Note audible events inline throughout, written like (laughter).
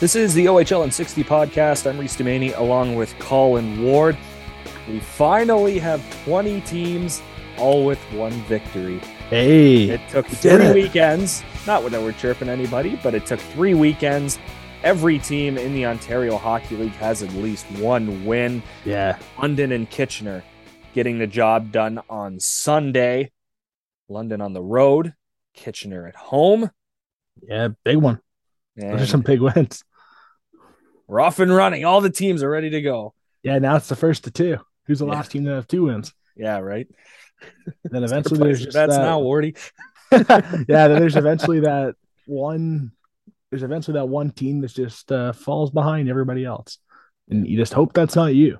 This is the OHL in 60 podcast. I'm Reese Dumaney along with Colin Ward. We finally have 20 teams, all with one victory. Hey, It took three it. weekends, not that we're chirping anybody, but it took three weekends. Every team in the Ontario Hockey League has at least one win. yeah, London and Kitchener getting the job done on Sunday. London on the road, Kitchener at home. yeah, big one. Those are some big wins. We're off and running. All the teams are ready to go. Yeah, now it's the first to two. Who's the Yeah. last team to have two wins? Yeah, right. Then (laughs) eventually there's just that's that, now Wardy. (laughs) yeah, then there's eventually that one. There's eventually that one team that just uh, falls behind everybody else, and you just hope that's not you.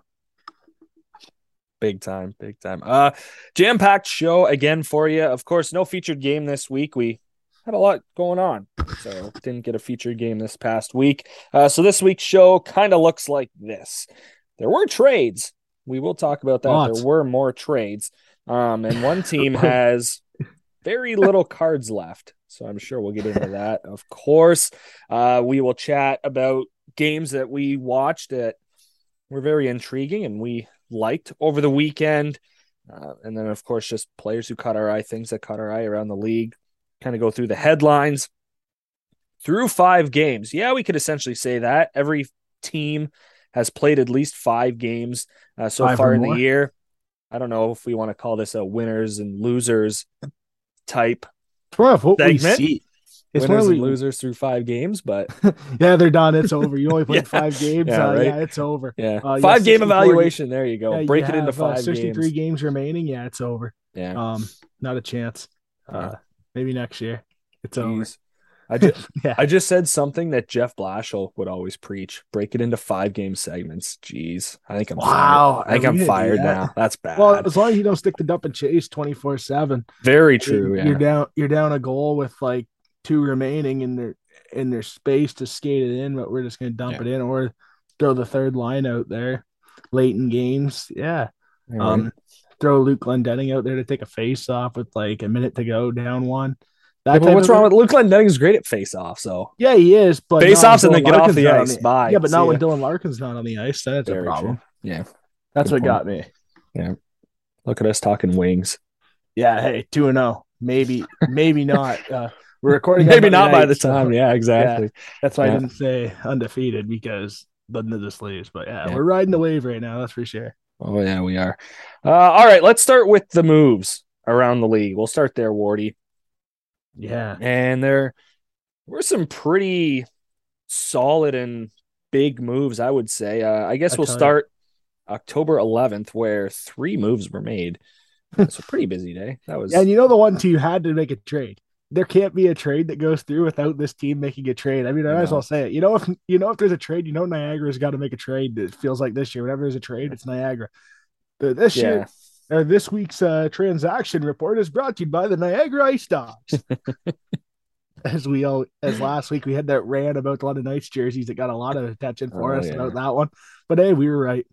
Big time, big time. Uh jam-packed show again for you. Of course, no featured game this week. We had a lot going on. So didn't get a featured game this past week. Uh so this week's show kind of looks like this. There were trades. We will talk about that. Lots. There were more trades. Um and one team (laughs) has very little cards left. So I'm sure we'll get into that. Of course, uh we will chat about games that we watched that were very intriguing and we liked over the weekend. Uh, and then, of course, just players who caught our eye, things that caught our eye around the league. Kind of go through the headlines through five games. Yeah, we could essentially say that every team has played at least five games uh, so Five far in the year. I don't know if we want to call this a winners and losers type of what we Segment? see. It's winners we, and losers through five games, but (laughs) yeah, they're done. It's over. You only (laughs) played Yeah. five games. Yeah, uh, right. yeah, it's over. yeah, Uh, yeah, five game evaluation. There you go. Yeah, you Break it into have, uh, five 63 games. games remaining. Yeah, it's over. Yeah. Um, not a chance. Yeah. Uh, maybe next year. It's over. I just (laughs) yeah. I just said something that Jeff Blashill would always preach. Break it into five game segments. Jeez. I think I'm Wow, fired. I think gonna do fired that? now. That's bad. Well, as long as you don't stick the dump and chase 24 7. Very true. Yeah. You're down you're down a goal with like two remaining in their in their space to skate it in, but we're just gonna dump Yeah. it in or throw the third line out there late in games. Yeah. Um. Throw Luke Glendening out there to take a face off with like a minute to go down one. Yeah, what's wrong with Luke Glendening's great at face off, so Yeah, he is, but Face offs and then get Dylan off the ice. Bye. Yeah, but See not ya. when Dylan Larkin's not on the ice. Then it's Very a true. problem. Yeah. That's Good what got me. Yeah, look at us talking wings. Yeah, hey, two and zero. Maybe, maybe (laughs) not. Uh, we're recording. Maybe not by the time. Yeah, exactly. That's why Yeah. I didn't say undefeated because doesn't it just? But yeah, Yeah. we're riding the wave right now. That's for sure. Oh yeah, we are. Uh, all right, let's start with the moves around the league. We'll start there, Wardy. Yeah, and there were some pretty solid and big moves i would say uh, i guess A we'll ton. start october 11th where three moves were made it's a pretty busy day that was and you know the one team had to make a trade. There can't be a trade that goes through without this team making a trade. I mean, I might as well say it. You know, if you know if there's a trade, you know Niagara's got to make a trade. It feels like this year. Whenever there's a trade, it's Niagara. But this yeah year, Uh, this week's uh, transaction report is brought to you by the Niagara Ice Dogs. (laughs) as we all, as last week we had that rant about the London Knights jerseys that got a lot of attention for Oh, us yeah. about that one. But hey, we were right.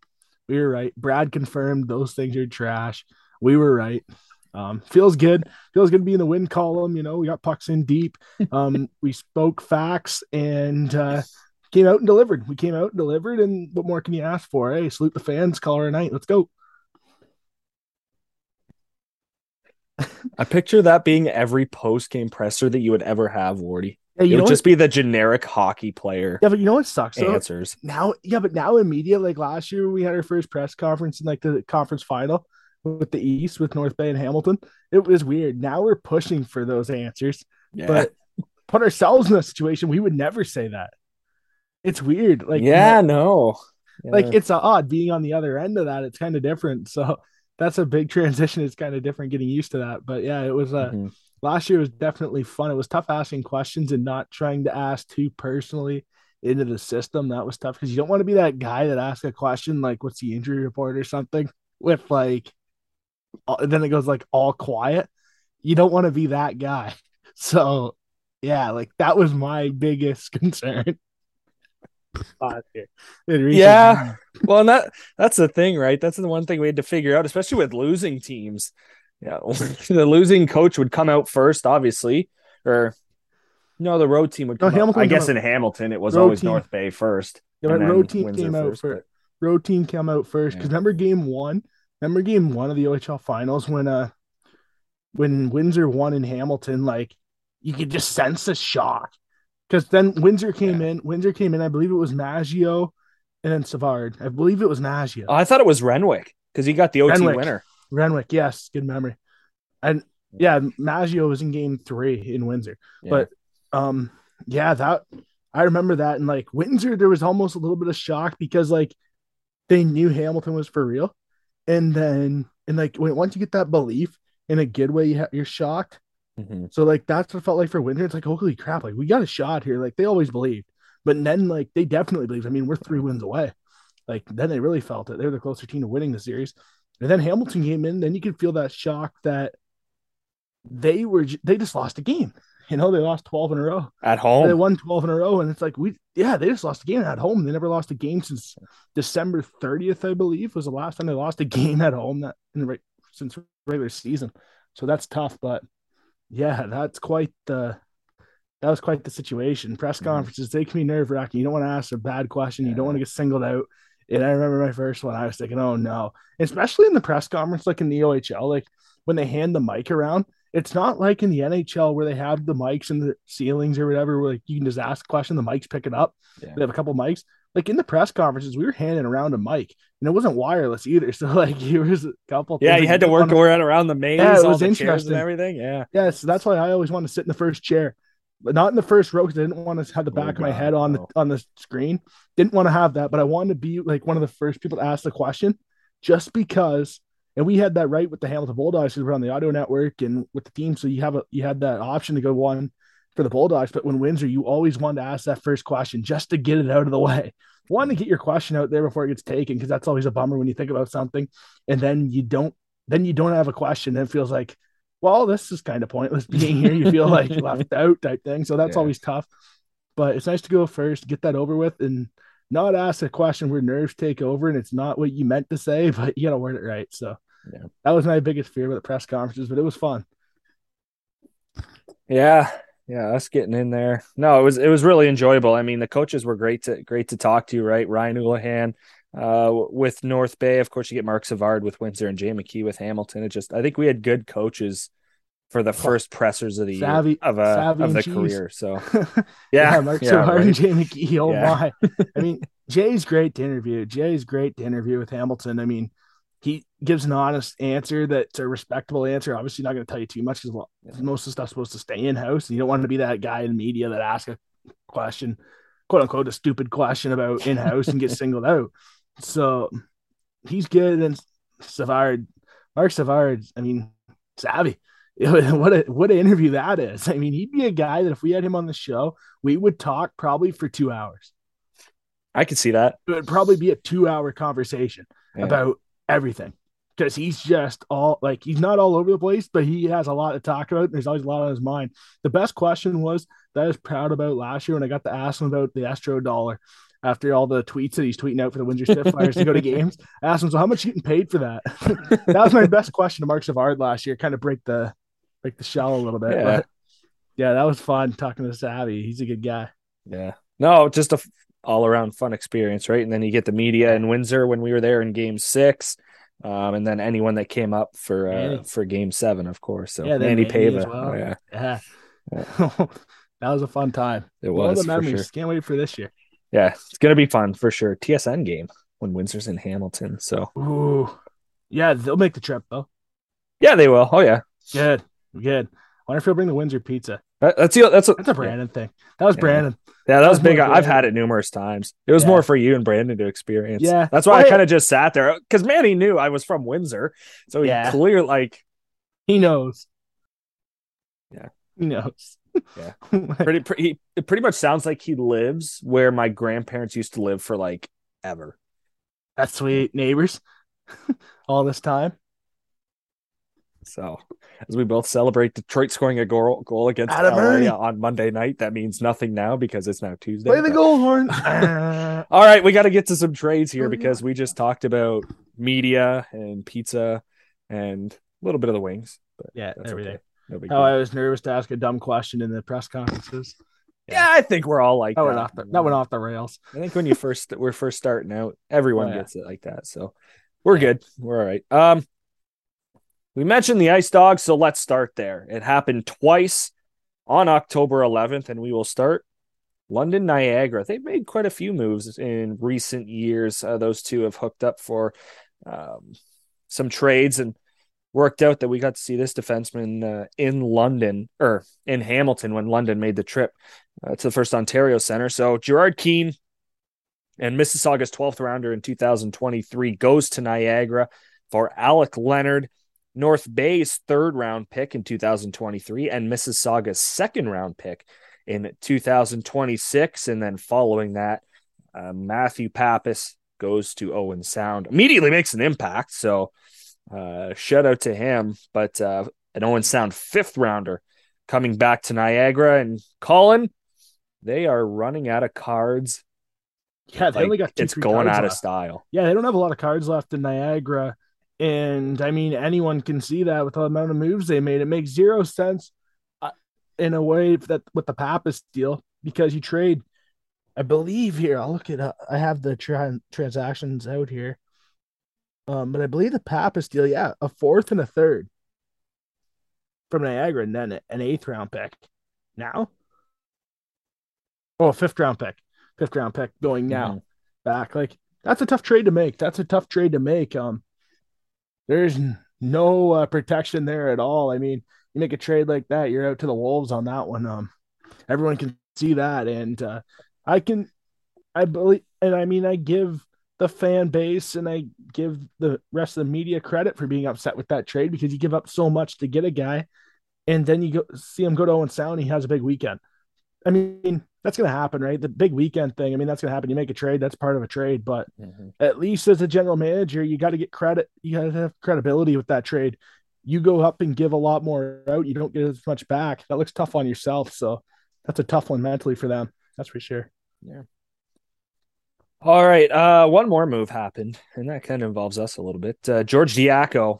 We were right. Brad confirmed those things are trash. We were right. Um, feels good. Feels good to be in the win column. You know, we got pucks in deep. Um, (laughs) we spoke facts and uh, came out and delivered. We came out and delivered. And what more can you ask for? Hey, salute the fans. Call her a night. Let's go. (laughs) i picture that being every post-game presser that you would ever have wardy Yeah, it you know would what- just be the generic hockey player Yeah, but you know what sucks? though? answers now, yeah, but now in media, like last year, we had our first press conference in like the conference final with the East with North Bay and Hamilton. It was weird. Now we're pushing for those answers, yeah but put ourselves in a situation we would never say that. It's weird. Like yeah no like Yeah. it's odd being on the other end of that. It's kind of different. So that's a big (laughs) transition. It's kind of different getting used to that. But yeah, it was uh Mhm. last year was definitely fun. It was tough asking questions and not trying to ask too personally into the system. That was tough because you don't want to be that guy that asks a question like, "What's the injury report?" or something with like, Uh, then it goes like all quiet. You don't want to be that guy. (laughs) So yeah, like that was my biggest (laughs) concern. Last year. In recent Yeah. well, and that that's the thing, right? That's the one thing we had to figure out, especially with losing teams. Yeah, (laughs) the losing coach would come out first, obviously, or No, the road team would No, come. Hamilton I guess come in Hamilton it was Road always team. North Bay first. Yeah, and but then road team came out first, but- road team came out first because Yeah. remember game one. Remember game one of the OHL finals when uh when Windsor won in Hamilton, like you could just sense a shock. Because then Windsor came in, Windsor came in, I believe it was Maggio and then Savard. I believe it was Maggio. I thought it was Renwick because he got the OT Renwick. winner. Renwick, yes, good memory. And yeah, Maggio was in game three in Windsor. Yeah. But um, yeah, that I remember that. And like Windsor, there was almost a little bit of shock because like they knew Hamilton was for real. And then and like when once you get that belief in a good way, you ha- you're shocked. Mhm. So like that's what it felt like for Winter. It's like holy crap, like we got a shot here. Like they always believed, but then like they definitely believed. I mean, we're three wins away. Like then they really felt it. They were the closer team to winning the series. And then Hamilton came in. Then you could feel that shock that they were they just lost a game. You know, they lost twelve in a row. At home. They won twelve in a row, and it's like we yeah they just lost a game at home. They never lost a game since December thirtieth, I believe, was the last time they lost a game at home that in re- since regular season. So that's tough, but yeah, that's quite the that was quite the situation. Press Mhm. conferences they can be nerve wracking. You don't want to ask a bad question. You don't want to get singled out. And I remember my first one, I was thinking, oh no, especially in the press conference, like in the OHL, like when they hand the mic around, it's not like in the NHL where they have the mics in the ceilings or whatever, where like you can just ask a question, the mics pick it up. Yeah. They have a couple mics. Like in the press conferences, we were handing around a mic, and it wasn't wireless either. (laughs) So like there was a couple. Yeah, you had to work around around the maze, Yeah, it was interesting. and everything. Yeah. Yeah, so that's why I always want to sit in the first chair, but not in the first row because I didn't want to have the Oh, back of my God, head on no. the on the screen. Didn't want to have that, but I wanted to be like one of the first people to ask the question, just because. And we had that right with the Hamilton Bulldogs because we're on the audio network and with the team, so you have a you had that option to go one for the Bulldogs. But when Windsor, you always wanted to ask that first question just to get it out of the way. (laughs) One to get your question out there before it gets taken because that's always a bummer when you think about something and then you don't then you don't have a question. And it feels like well, this is kind of pointless (laughs) being here. You feel like (laughs) left out type thing. So that's Yeah. always tough. But it's nice to go first, get that over with, and not ask a question where nerves take over and it's not what you meant to say, (laughs) but you gotta word it right. So Yeah. that was my biggest fear with the press conferences, but it was fun. Yeah, yeah, us getting in there. No, it was it was really enjoyable. I mean, the coaches were great to great to talk to, right? Ryan Oulahen uh with North Bay. Of course, you get Marc Savard with Windsor and Jay McKee with Hamilton. It just I think we had good coaches for the first pressers of the Savvy- year of a savvy of uh, the career. So (laughs) yeah, Marc yeah, Savard right. and Jay McKee. Oh Yeah. my. I (laughs) mean, Jay's great to interview. Jay's great to interview with Hamilton. I mean, he gives an honest answer that's a respectable answer. Obviously, not going to tell you too much because most of the stuff's supposed to stay in house. You don't want to be that guy in media that asks a question, quote unquote, a stupid question about in house and get (laughs) singled out. So he's good. And Savard, Marc Savard, I mean, savvy. (laughs) What a what an interview that is. I mean, he'd be a guy that if we had him on the show, we would talk probably for two hours. I could see that. It would probably be a two hour conversation Yeah. about everything because he's just all like he's not all over the place, but he has a lot to talk about. And There's always a lot on his mind. The best question was that I was proud about last year when I got to ask him about the Astro dollar after all the tweets that he's tweeting out for the Windsor Spitfires to go to (laughs) games. I asked him, so how much you getting paid for that? (laughs) that was my best question to Marc Savard last year, kind of break the break the shell a little bit. Yeah. Yeah, that was fun talking to Savvy. He's a good guy. Yeah. No, just a f- all around fun experience, right? And then you get the media in Windsor when we were there in game six. Um, and then anyone that came up for uh, for game seven, of course. So Yeah, Manny Pava. well. Oh, yeah, Yeah. Yeah. (laughs) that was a fun time. it was the for memories. sure. Can't wait for this year. Yeah, it's gonna be fun for sure. TSN game when Windsor's in Hamilton. So Ooh. Yeah, they'll make the trip though. yeah, they will. Oh yeah, Good. Good. I wonder if he'll bring the Windsor pizza. That- that's the that's a, That's a Brandon thing. That was Yeah. Brandon. Yeah, that was That's big. I've had it numerous times. It was Yeah. more for you and Brandon to experience. Yeah. that's why Well, I kind of just sat there because Manny knew I was from Windsor, so he Yeah. clear like He knows. Yeah. He knows. Yeah. (laughs) pretty pretty. It pretty much sounds like he lives where my grandparents used to live for like ever. That's sweet. Neighbors. (laughs) All this time. So as we both celebrate Detroit scoring a goal goal against Atta LA on Monday night, that means nothing now because it's now Tuesday. Play the but- goal horn. (laughs) (laughs) All right, we got to get to some trades here Oh, because we just talked about media and pizza and a little bit of the wings. But yeah, that's everything. okay. No big How. I was nervous to ask a dumb question in the press conferences. yeah, I think we're all like That that. went off the that went off the rails. I think when you first we're first starting out, everyone Oh, yeah. gets it like that. So we're Yeah. good. We're all right. Um we mentioned the ice Dogs, so let's start there. It happened twice on October 11th, and we will start London Niagara. They've made quite a few moves in recent years. Uh, those two have hooked up for um, some trades and worked out that we got to see this defenseman uh, in London or in Hamilton when London made the trip uh, to the first Ontario Center. So Gerard Keane and Mississauga's 12th rounder in 2023 goes to Niagara for Alec Leonard, North Bay's third round pick in 2023, and Mississauga's second round pick in 2026. And then following that, uh, Matthew Pappas goes to Owen Sound, immediately makes an impact. So uh, shout out to him. But uh, an Owen Sound fifth rounder coming back to Niagara. And Colin, they are running out of cards. Yeah, they Like, only got two, it's going out of style. Yeah, they don't have a lot of cards left in Niagara. And I mean, anyone can see that with the amount of moves they made. It makes zero sense uh, in a way that with the Pappas deal because you trade, I believe here, I'll look it up. I have the tra- transactions out here. Um, but I believe the Pappas deal, yeah, a fourth and a third from Niagara, and then an eighth round pick. Now, oh, a fifth round pick, fifth round pick going now Mhm. back. Like that's a tough trade to make. That's a tough trade to make. Um, there's no uh, protection there at all. I mean, you make a trade like that, you're out to the wolves on that one. Um, everyone can see that, and uh, I can, I believe, and I mean, I give the fan base and I give the rest of the media credit for being upset with that trade because you give up so much to get a guy, and then you go see him go to Owen Sound. He has a big weekend. I mean, that's going to happen, right? The big weekend thing. I mean, that's going to happen. You make a trade, that's part of a trade. But Mhm. at least as a general manager, you got to get credit. You got to have credibility with that trade. You go up and give a lot more out. You don't get as much back. That looks tough on yourself. So that's a tough one mentally for them. That's for sure. Yeah. All right. Uh, one more move happened, and that kind of involves us a little bit. Uh, George Diaco,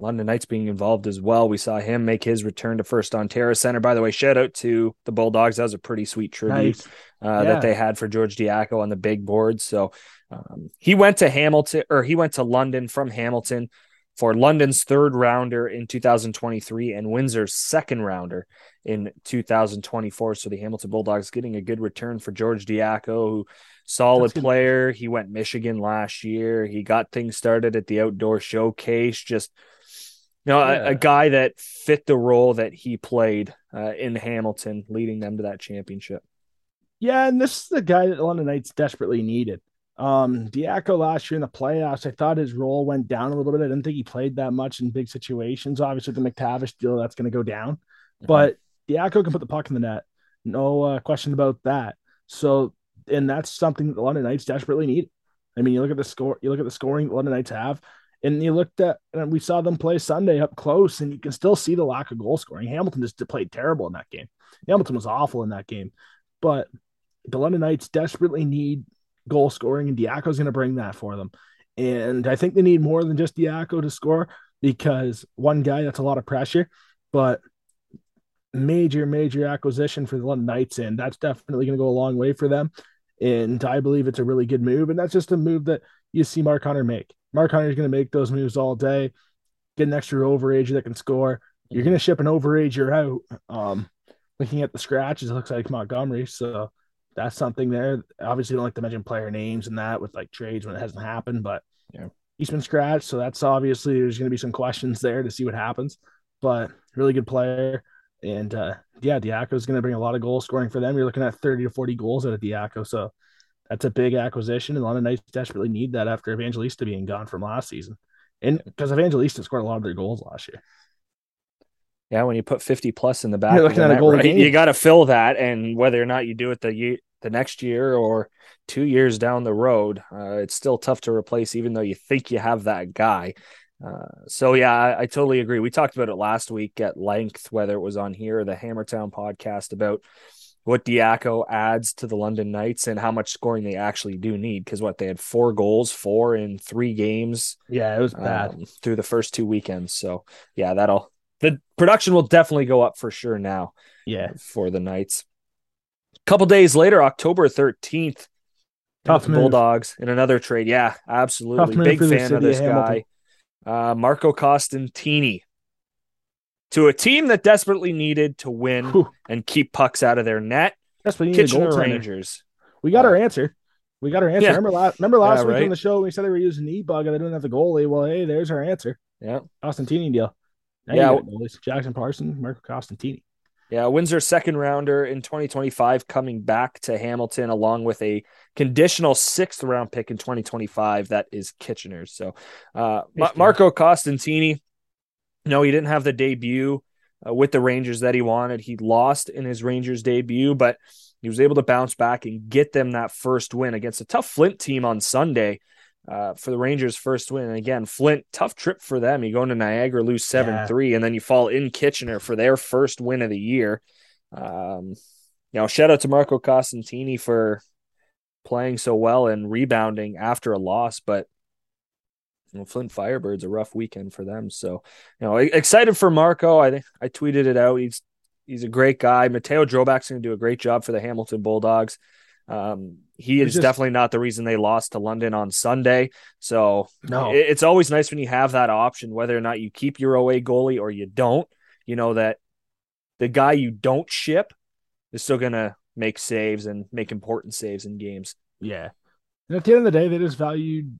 London Knights being involved as well. We saw him make his return to First Ontario Center. By the way, shout out to the Bulldogs. That was a pretty sweet tribute Nice. uh, Yeah. that they had for George Diaco on the big board. So um, he went to Hamilton, or he went to London from Hamilton for London's third rounder in 2023 and Windsor's second rounder in 2024. So the Hamilton Bulldogs getting a good return for George Diaco, who solid player. He went Michigan last year. He got things started at the outdoor showcase. Just you know, a, Yeah. a guy that fit the role that he played uh, in Hamilton, leading them to that championship. Yeah, and this is the guy that the London Knights desperately needed. Um, Diaco last year in the playoffs, I thought his role went down a little bit. I didn't think he played that much in big situations. Obviously, the McTavish deal that's going to go down, but Diaco can put the puck in the net. No uh, question about that. So, and that's something that the London Knights desperately need. I mean, you look at the score, you look at the scoring the London Knights have, and you looked at, and we saw them play Sunday up close, and you can still see the lack of goal scoring. Hamilton just played terrible in that game. Hamilton was awful in that game, but the London Knights desperately need goal scoring, and Diaco's going to bring that for them. And I think they need more than just Diaco to score because one guy, that's a lot of pressure, but major, major acquisition for the London Knights, and that's definitely going to go a long way for them. And I believe it's a really good move, and that's just a move that you see Mark Hunter make. Mark Hunter is going to make those moves all day, get an extra overager that can score. You're going to ship an overager out. Um, looking at the scratches, it looks like Montgomery. So that's something there. Obviously, don't like to mention player names and that with like trades when it hasn't happened, but Yeah. he's been scratched. So that's obviously there's going to be some questions there to see what happens. But really good player. And uh, yeah, Diaco is going to bring a lot of goal scoring for them. You're looking at 30 to 40 goals out of Diaco. So that's a big acquisition. And a lot of Knights desperately need that after Evangelista being gone from last season. And because Evangelista scored a lot of their goals last year. Yeah, when you put 50 plus in the back, the net, right, you got to fill that. And whether or not you do it the year, the next year or two years down the road, uh, it's still tough to replace, even though you think you have that guy. Uh, so yeah, I, I totally agree. We talked about it last week at length, whether it was on here or the Hammertown podcast about what Diaco adds to the London Knights and how much scoring they actually do need. Because what they had four goals, four in three games Yeah, it was bad. um, through the first two weekends. So yeah, that'll the production will definitely go up for sure now. Yeah, for the Knights. A couple days later, October thirteenth, tough Bulldogs in another trade. Yeah, absolutely. Big fan of this guy, uh, Marco Costantini. To a team that desperately needed to win Whew. and keep pucks out of their net, Kitchener Rangers. We got uh, our answer. We got our answer. Yeah. Remember last remember last yeah, week right? on the show we said they were using e bug and they didn't have the goalie. Well, hey, there's our answer. Yeah. Costantini deal. Now yeah. Jackson Parson, Marco Costantini. Yeah, Windsor second rounder in 2025 coming back to Hamilton along with a conditional sixth round pick in 2025 that is Kitchener's. So uh, Marco Costantini, no, he didn't have the debut uh, with the Rangers that he wanted. He lost in his Rangers debut, but he was able to bounce back and get them that first win against a tough Flint team on Sunday uh, for the Rangers' first win. And again, Flint, tough trip for them. You go into Niagara, lose 7 yeah. 3, and then you fall in Kitchener for their first win of the year. Um, you know, shout out to Marco Costantini for playing so well and rebounding after a loss, but you know, Flint Firebirds a rough weekend for them. So, you know, excited for Marco. I think I tweeted it out. He's he's a great guy. Matteo Drobac's going to do a great job for the Hamilton Bulldogs. Um, he is just, definitely not the reason they lost to London on Sunday. So no. It, it's always nice when you have that option, whether or not you keep your OA goalie or you don't. You know that the guy you don't ship is still going to make saves and make important saves in games. Yeah. And at the end of the day, they just valued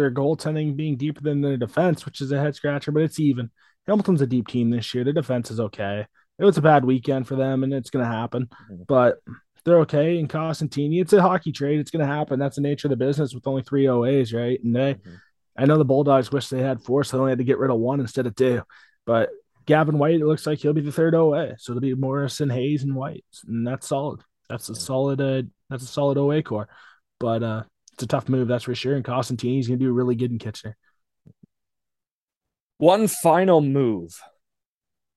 their goaltending being deeper than their defense, which is a head scratcher, but it's even. Hamilton's a deep team this year. Their defense is okay. It was a bad weekend for them, and it's going to happen. Mm-hmm. But they're okay. And Costantini, it's a hockey trade. It's going to happen. That's the nature of the business with only three OAs, right? And they, mm-hmm. I know the Bulldogs wish they had four, so they only had to get rid of one instead of two. But Gavin White, it looks like he'll be the third OA. So it'll be Morrison, Hayes, and White, and that's solid. That's a solid. Uh, that's a solid OA core. But uh, it's a tough move, that's for sure. And Costantini's going to do really good in Kitchener. One final move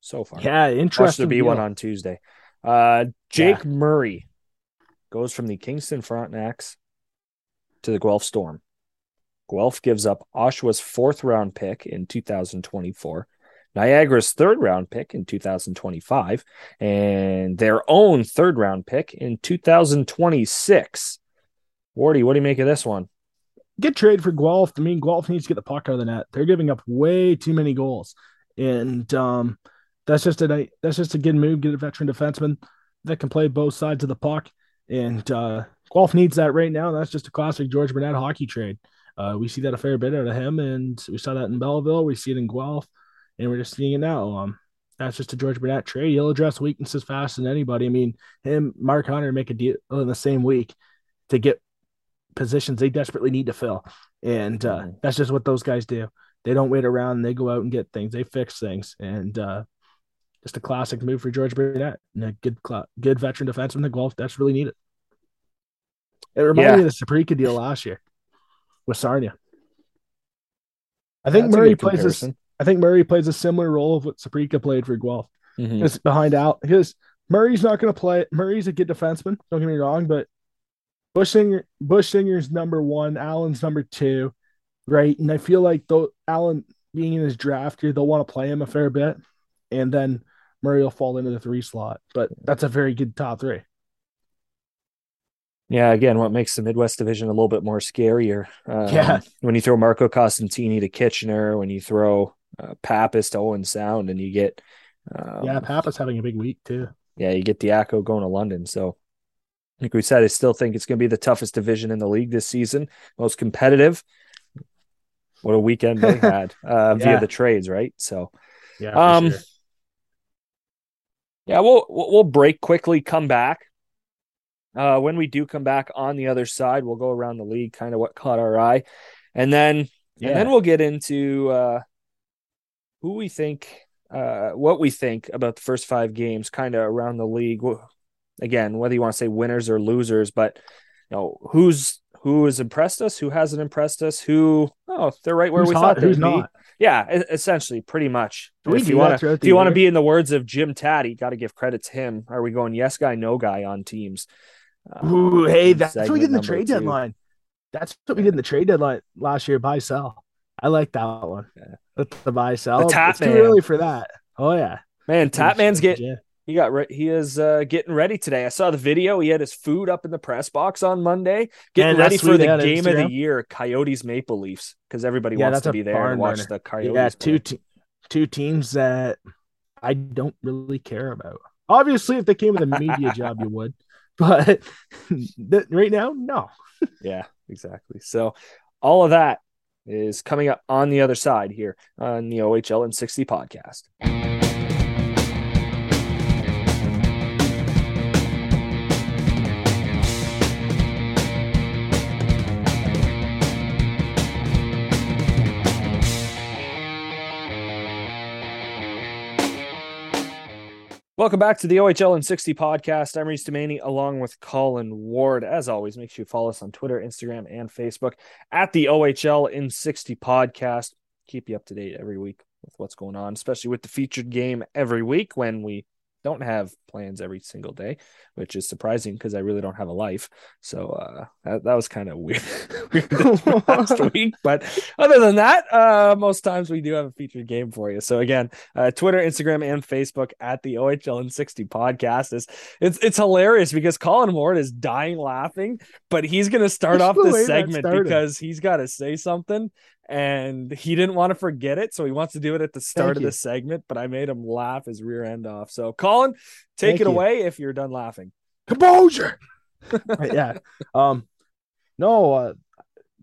so far. Yeah, interesting. to be one on Tuesday. Uh, Jake yeah. Murray goes from the Kingston Frontenacs to the Guelph Storm. Guelph gives up Oshawa's fourth round pick in 2024, Niagara's third round pick in 2025, and their own third round pick in 2026. Wardy, what do you make of this one? Get trade for Guelph. I mean, Guelph needs to get the puck out of the net. They're giving up way too many goals, and um, that's just a that's just a good move. Get a veteran defenseman that can play both sides of the puck and uh, Guelph needs that right now. That's just a classic George Burnett hockey trade. Uh, we see that a fair bit out of him, and we saw that in Belleville. We see it in Guelph, and we're just seeing it now. Um, that's just a George Burnett trade. He'll address weaknesses faster than anybody. I mean, him, Mark Hunter make a deal in the same week to get positions they desperately need to fill, and uh, mm-hmm. that's just what those guys do. They don't wait around. They go out and get things. They fix things, and uh, just a classic move for George Burnett and a good good veteran defenseman The Guelph that's really needed. It reminded yeah. me of the Saprika deal last year with Sarnia. I think that's Murray plays this. I think Murray plays a similar role of what Saprika played for Guelph. Mm-hmm. It's behind out because Murray's not going to play. Murray's a good defenseman. Don't get me wrong, but Buchinger, Buchinger's number one, Allen's number two, right? And I feel like though Allen being in his draft here, they'll want to play him a fair bit, and then Murray will fall into the three slot, but that's a very good top three. Yeah, again, what makes the Midwest Division a little bit more scarier? Um, yeah, when you throw Marco Costantini to Kitchener, when you throw uh, Pappas to Owen Sound, and you get um, yeah, Pappas having a big week too. Yeah, you get Diaco going to London. So, like we said, I still think it's going to be the toughest division in the league this season, most competitive. What a weekend they (laughs) had uh, yeah. via the trades, right? So, yeah, um, sure. Yeah, we'll we'll break quickly, come back. Uh, when we do come back on the other side, we'll go around the league, kind of what caught our eye, and then yeah. and then we'll get into uh, who we think, uh, what we think about the first five games, kind of around the league. Again, whether you want to say winners or losers, but you know who's who has impressed us, who hasn't impressed us, who oh they're right where who's we hot, thought they'd be. not. Yeah, essentially, pretty much. Do if you want to, if you want to be in the words of Jim Taddy, got to give credit to him. Are we going yes guy, no guy on teams? Ooh, um, hey, that's what we did in the trade two. deadline. That's what we did in the trade deadline last year. Buy sell. I like that one. Yeah. the buy sell. The it's too early for that. Oh yeah, man. Tapman's getting he got re- he is uh, getting ready today. I saw the video. He had his food up in the press box on Monday, getting ready for the game of the year, Coyotes Maple Leafs, because everybody yeah, wants to be there and watch burner. the Coyotes. Yeah, two te- two teams that I don't really care about. Obviously, if they came with a media (laughs) job, you would, but (laughs) right now, no. (laughs) yeah, exactly. So all of that is coming up on the other side here on the OHL and 60 podcast. Welcome back to the OHL in 60 podcast. I'm Reese Domaney along with Colin Ward. As always, make sure you follow us on Twitter, Instagram, and Facebook at the OHL in 60 podcast. Keep you up to date every week with what's going on, especially with the featured game every week when we don't have plans every single day, which is surprising because I really don't have a life. So uh, that, that was kind of weird, (laughs) last (laughs) week. But other than that, uh, most times we do have a featured game for you. So again, uh, Twitter, Instagram, and Facebook at the OHL in 60 podcast is it's it's hilarious because Colin Ward is dying laughing, but he's gonna start off this segment because he's got to say something and he didn't want to forget it, so he wants to do it at the start of the segment. But I made him laugh his rear end off. So, Colin, take Thank it you. away if you're done laughing. Composure. (laughs) yeah. Um. No. Uh,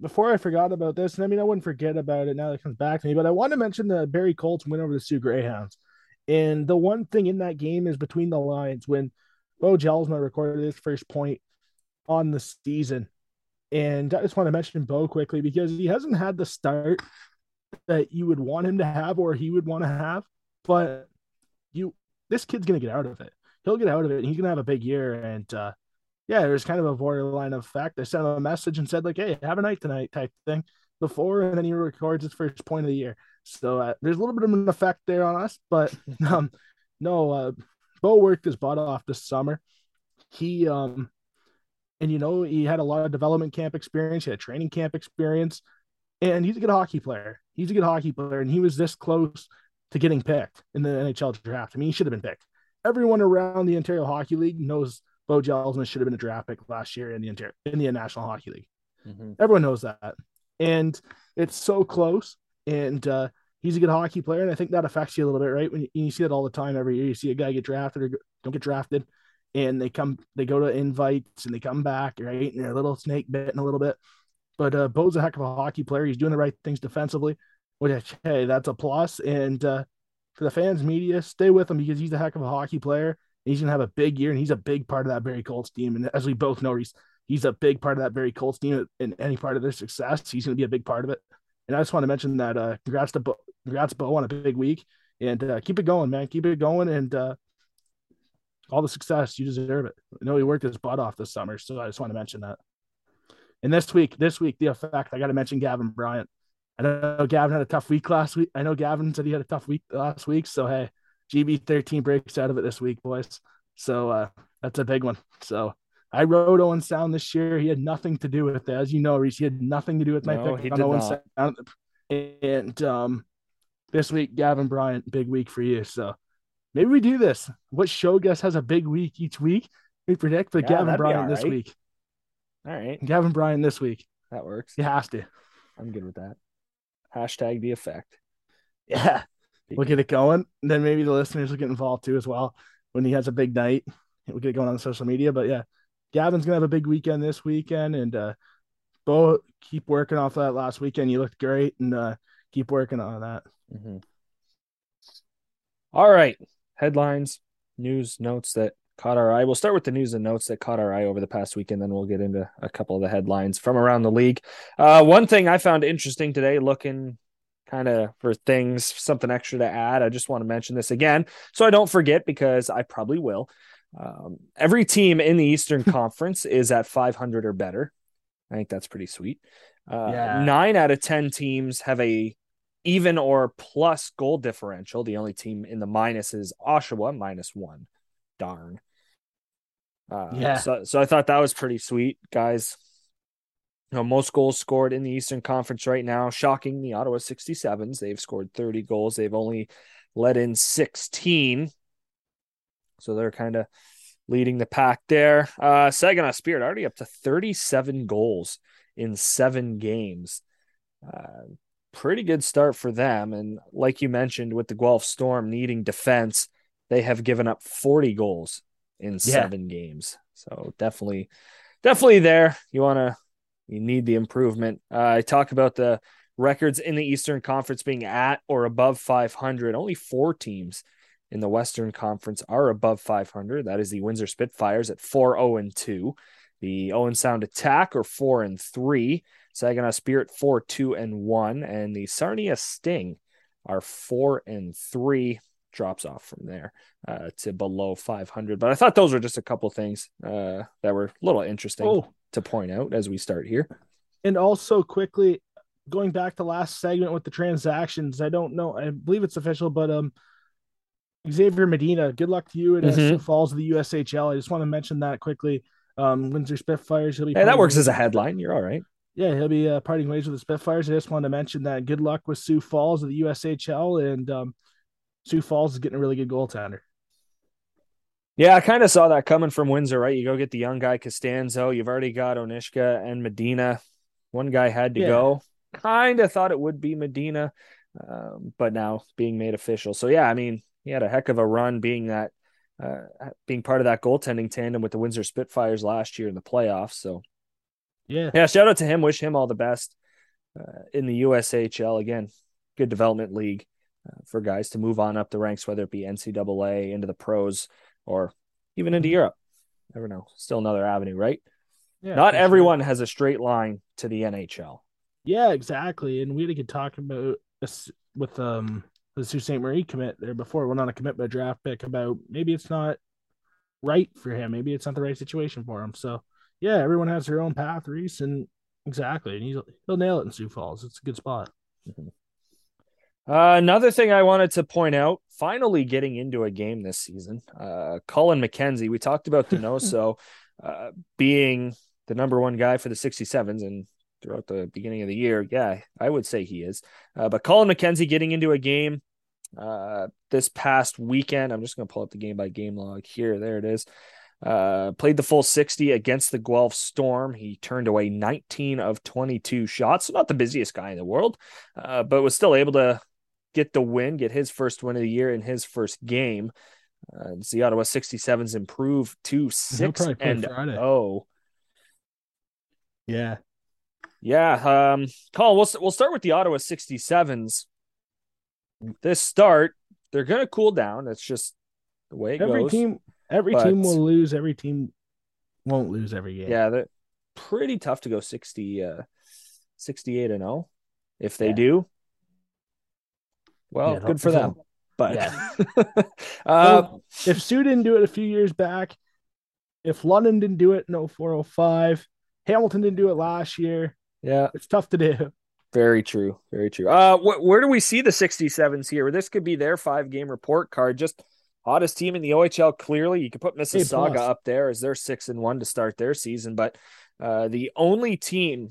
before I forgot about this, and I mean I wouldn't forget about it now that it comes back to me, but I want to mention the Barrie Colts win over the Soo Greyhounds. And the one thing in that game is between the lines when Bo Jelsma recorded his first point on the season and I just want to mention Bo quickly because he hasn't had the start that you would want him to have or he would want to have. But you, this kid's gonna get out of it. He'll get out of it. And he's gonna have a big year. And uh, yeah, there's kind of a borderline effect. I sent him a message and said like, "Hey, have a night tonight," type thing before, and then he records his first point of the year. So uh, there's a little bit of an effect there on us, but (laughs) um, no, uh, Bo worked his butt off this summer. He um and you know, he had a lot of development camp experience, he had training camp experience, and he's a good hockey player. He's a good hockey player, and he was this close to getting picked in the NHL draft. I mean, he should have been picked. Everyone around the Ontario Hockey League knows Bo Jelsma should have been a draft pick last year in the Ontario in the National Hockey League. Mm-hmm. Everyone knows that, and it's so close. And uh, he's a good hockey player, and I think that affects you a little bit, right? When you, you see it all the time every year, you see a guy get drafted or don't get drafted, and they come they go to invites and they come back right? And they're a little snake bitten a little bit. But uh bo's a heck of a hockey player. He's doing the right things defensively which hey that's a plus. And uh for the fans media stay with him because he's a heck of a hockey player. He's gonna have a big year and he's a big part of that Barrie Colts team. And as we both know he's he's a big part of that Barrie Colts team in any part of their success he's gonna be a big part of it. And I just want to mention that uh congrats to Bo, congrats Bo on a big week. And uh, keep it going man. Keep it going. And uh all the success. You deserve it. I know he worked his butt off this summer, so I just want to mention that. And this week, this week, the effect, I got to mention Gavin Bryant. I know Gavin had a tough week last week. I know Gavin said he had a tough week last week. So, hey, GB13 breaks out of it this week, boys. So, uh, that's a big one. So, I rode Owen Sound this year. He had nothing to do with it. As you know, Reese, he had nothing to do with my no, pick on Owen not. Sound. And um, this week, Gavin Bryant, big week for you. So, Maybe we do this. What show guest has a big week each week? We predict, but yeah, Gavin Bryan this week. All right. Gavin Bryan this week. That works. He has to. I'm good with that. Hashtag the effect. Yeah. (laughs) We'll get it going. And then maybe the listeners will get involved too as well when he has a big night. We'll get it going on social media. But yeah, Gavin's gonna have a big weekend this weekend. And uh Bo keep working off that last weekend. You looked great and uh keep working on that. Mm-hmm. All right headlines, news, notes that caught our eye. We'll start with the news and notes that caught our eye over the past weekend, then we'll get into a couple of the headlines from around the league. Uh, one thing I found interesting today, looking kind of for things, something extra to add. I just want to mention this again so I don't forget because I probably will. Um, every team in the Eastern (laughs) Conference is at 500 or better. I think that's pretty sweet. Uh, yeah. Nine out of 10 teams have a even or plus goal differential. The only team in the minus is Oshawa, minus one. Darn. Uh, yeah. So, so I thought that was pretty sweet, guys. You know, most goals scored in the Eastern Conference right now. Shocking, the Ottawa 67s. They've scored 30 goals. They've only let in 16. So they're kind of leading the pack there. Uh, Saginaw Spirit already up to 37 goals in seven games. Uh, pretty good start for them. And like you mentioned, with the Guelph Storm needing defense, they have given up 40 goals in yeah. seven games. So definitely, definitely there. You want to, you need the improvement. Uh, I talk about the records in the Eastern Conference being at or above 500. Only four teams in the Western Conference are above 500. That is the Windsor Spitfires at 4 0 and 2. The Owen Sound Attack are 4 and 3. Saginaw Spirit 4 2 and 1. And the Sarnia Sting are 4 and 3. Drops off from there uh, to below 500. But I thought those were just a couple things uh, that were a little interesting oh. to point out as we start here. And also, quickly going back to last segment with the transactions, I don't know, I believe it's official, but um, Xavier Medina, good luck to you at mm-hmm. Falls of the USHL. I just want to mention that quickly. Um, Windsor Spitfires. He'll be hey, that works as a headline. You're all right. Yeah, he'll be uh, parting ways with the Spitfires. I just wanted to mention that. Good luck with Sioux Falls of the USHL, and um, Sioux Falls is getting a really good goaltender. Yeah, I kind of saw that coming from Windsor, right? You go get the young guy Costanzo. You've already got Onishka and Medina. One guy had to yeah. go. Kind of thought it would be Medina, um, but now being made official. So yeah, I mean, he had a heck of a run being that uh, being part of that goaltending tandem with the Windsor Spitfires last year in the playoffs. So yeah, yeah, shout out to him. Wish him all the best uh, in the USHL again. Good development league uh, for guys to move on up the ranks, whether it be NCAA into the pros or even into. Europe. Never know. Still another avenue, right? Yeah, Not everyone sure. has a straight line to the NHL. Yeah, exactly. And we had a good talk about this with um the Sault Ste. Marie commit there before. Well, not a commit, but a draft pick about maybe it's not right for him. Maybe it's not the right situation for him. So yeah, everyone has their own path, Reese, and exactly, and he'll he'll nail it in Sioux Falls. It's a good spot. Mm-hmm. Uh, another thing I wanted to point out, finally getting into a game this season, uh, Colin McKenzie. We talked about (laughs) Donoso uh, being the number one guy for the 67s, and throughout the beginning of the year. Yeah, I would say he is. Uh, but Colin McKenzie getting into a game uh, this past weekend. I'm just going to pull up the game by game log here. There it is. Uh, played the full 60 against the Guelph Storm. He turned away 19 of 22 shots. So not the busiest guy in the world, uh, but was still able to get the win, get his first win of the year in his first game. Uh, the Ottawa 67s improve to 6 and 0. Yeah. Yeah, um, Colin, we'll we'll start with the Ottawa 67s. This start, they're going to cool down. That's just the way it every goes. team, every but, team will lose. Every team won't lose every game. Yeah, they're pretty tough to go 60, uh, 68 and 0. If they yeah. do, well, yeah, good for them. But yeah. (laughs) uh, if Soo didn't do it a few years back, if London didn't do it in 0405, Hamilton didn't do it last year. Yeah, it's tough to do. Very true. Very true. Uh, wh- where do we see the 67s here? This could be their five game report card. Just hottest team in the OHL. Clearly, you could put Mississauga up there as their six and one to start their season. But uh, the only team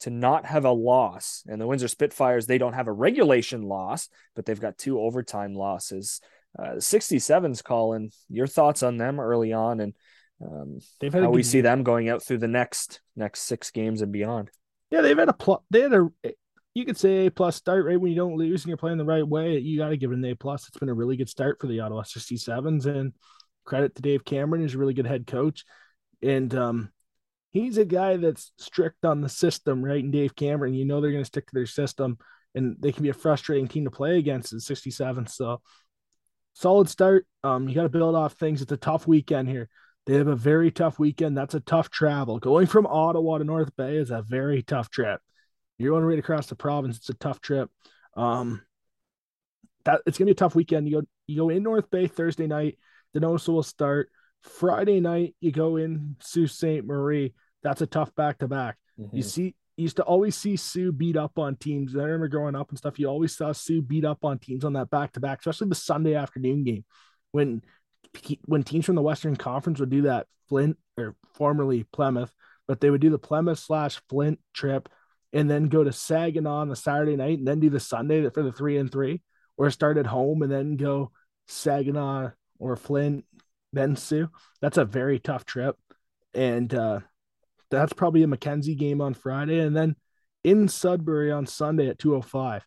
to not have a loss, and the Windsor Spitfires, they don't have a regulation loss, but they've got two overtime losses. Uh, the 67s, Colin, your thoughts on them early on and um, they've had how we see them going out through the next next six games and beyond. Yeah, they've had a plus. They had a you could say A plus start right when you don't lose and you're playing the right way. You got to give it an A plus. It's been a really good start for the Ottawa 67s, and credit to Dave Cameron. He's a really good head coach, and um, he's a guy that's strict on the system, right? And Dave Cameron, you know they're going to stick to their system, and they can be a frustrating team to play against in 67. So solid start. Um, you got to build off things. It's a tough weekend here. They have a very tough weekend. That's a tough travel. Going from Ottawa to North Bay is a very tough trip. You're going right across the province. It's a tough trip. Um, that it's gonna be a tough weekend. You go you go in North Bay Thursday night. The Donoso will start Friday night. You go in Sault Ste. Marie. That's a tough back to back. You see, you used to always see Soo beat up on teams. I remember growing up and stuff. You always saw Soo beat up on teams on that back to back, especially the Sunday afternoon game when when teams from the Western Conference would do that Flint or formerly Plymouth, but they would do the Plymouth slash Flint trip and then go to Saginaw on the Saturday night and then do the Sunday for the three and three. or start at home and then go Saginaw or Flint, then Soo. That's a very tough trip. And uh, that's probably a Mackenzie game on Friday. And then in Sudbury on Sunday at 205.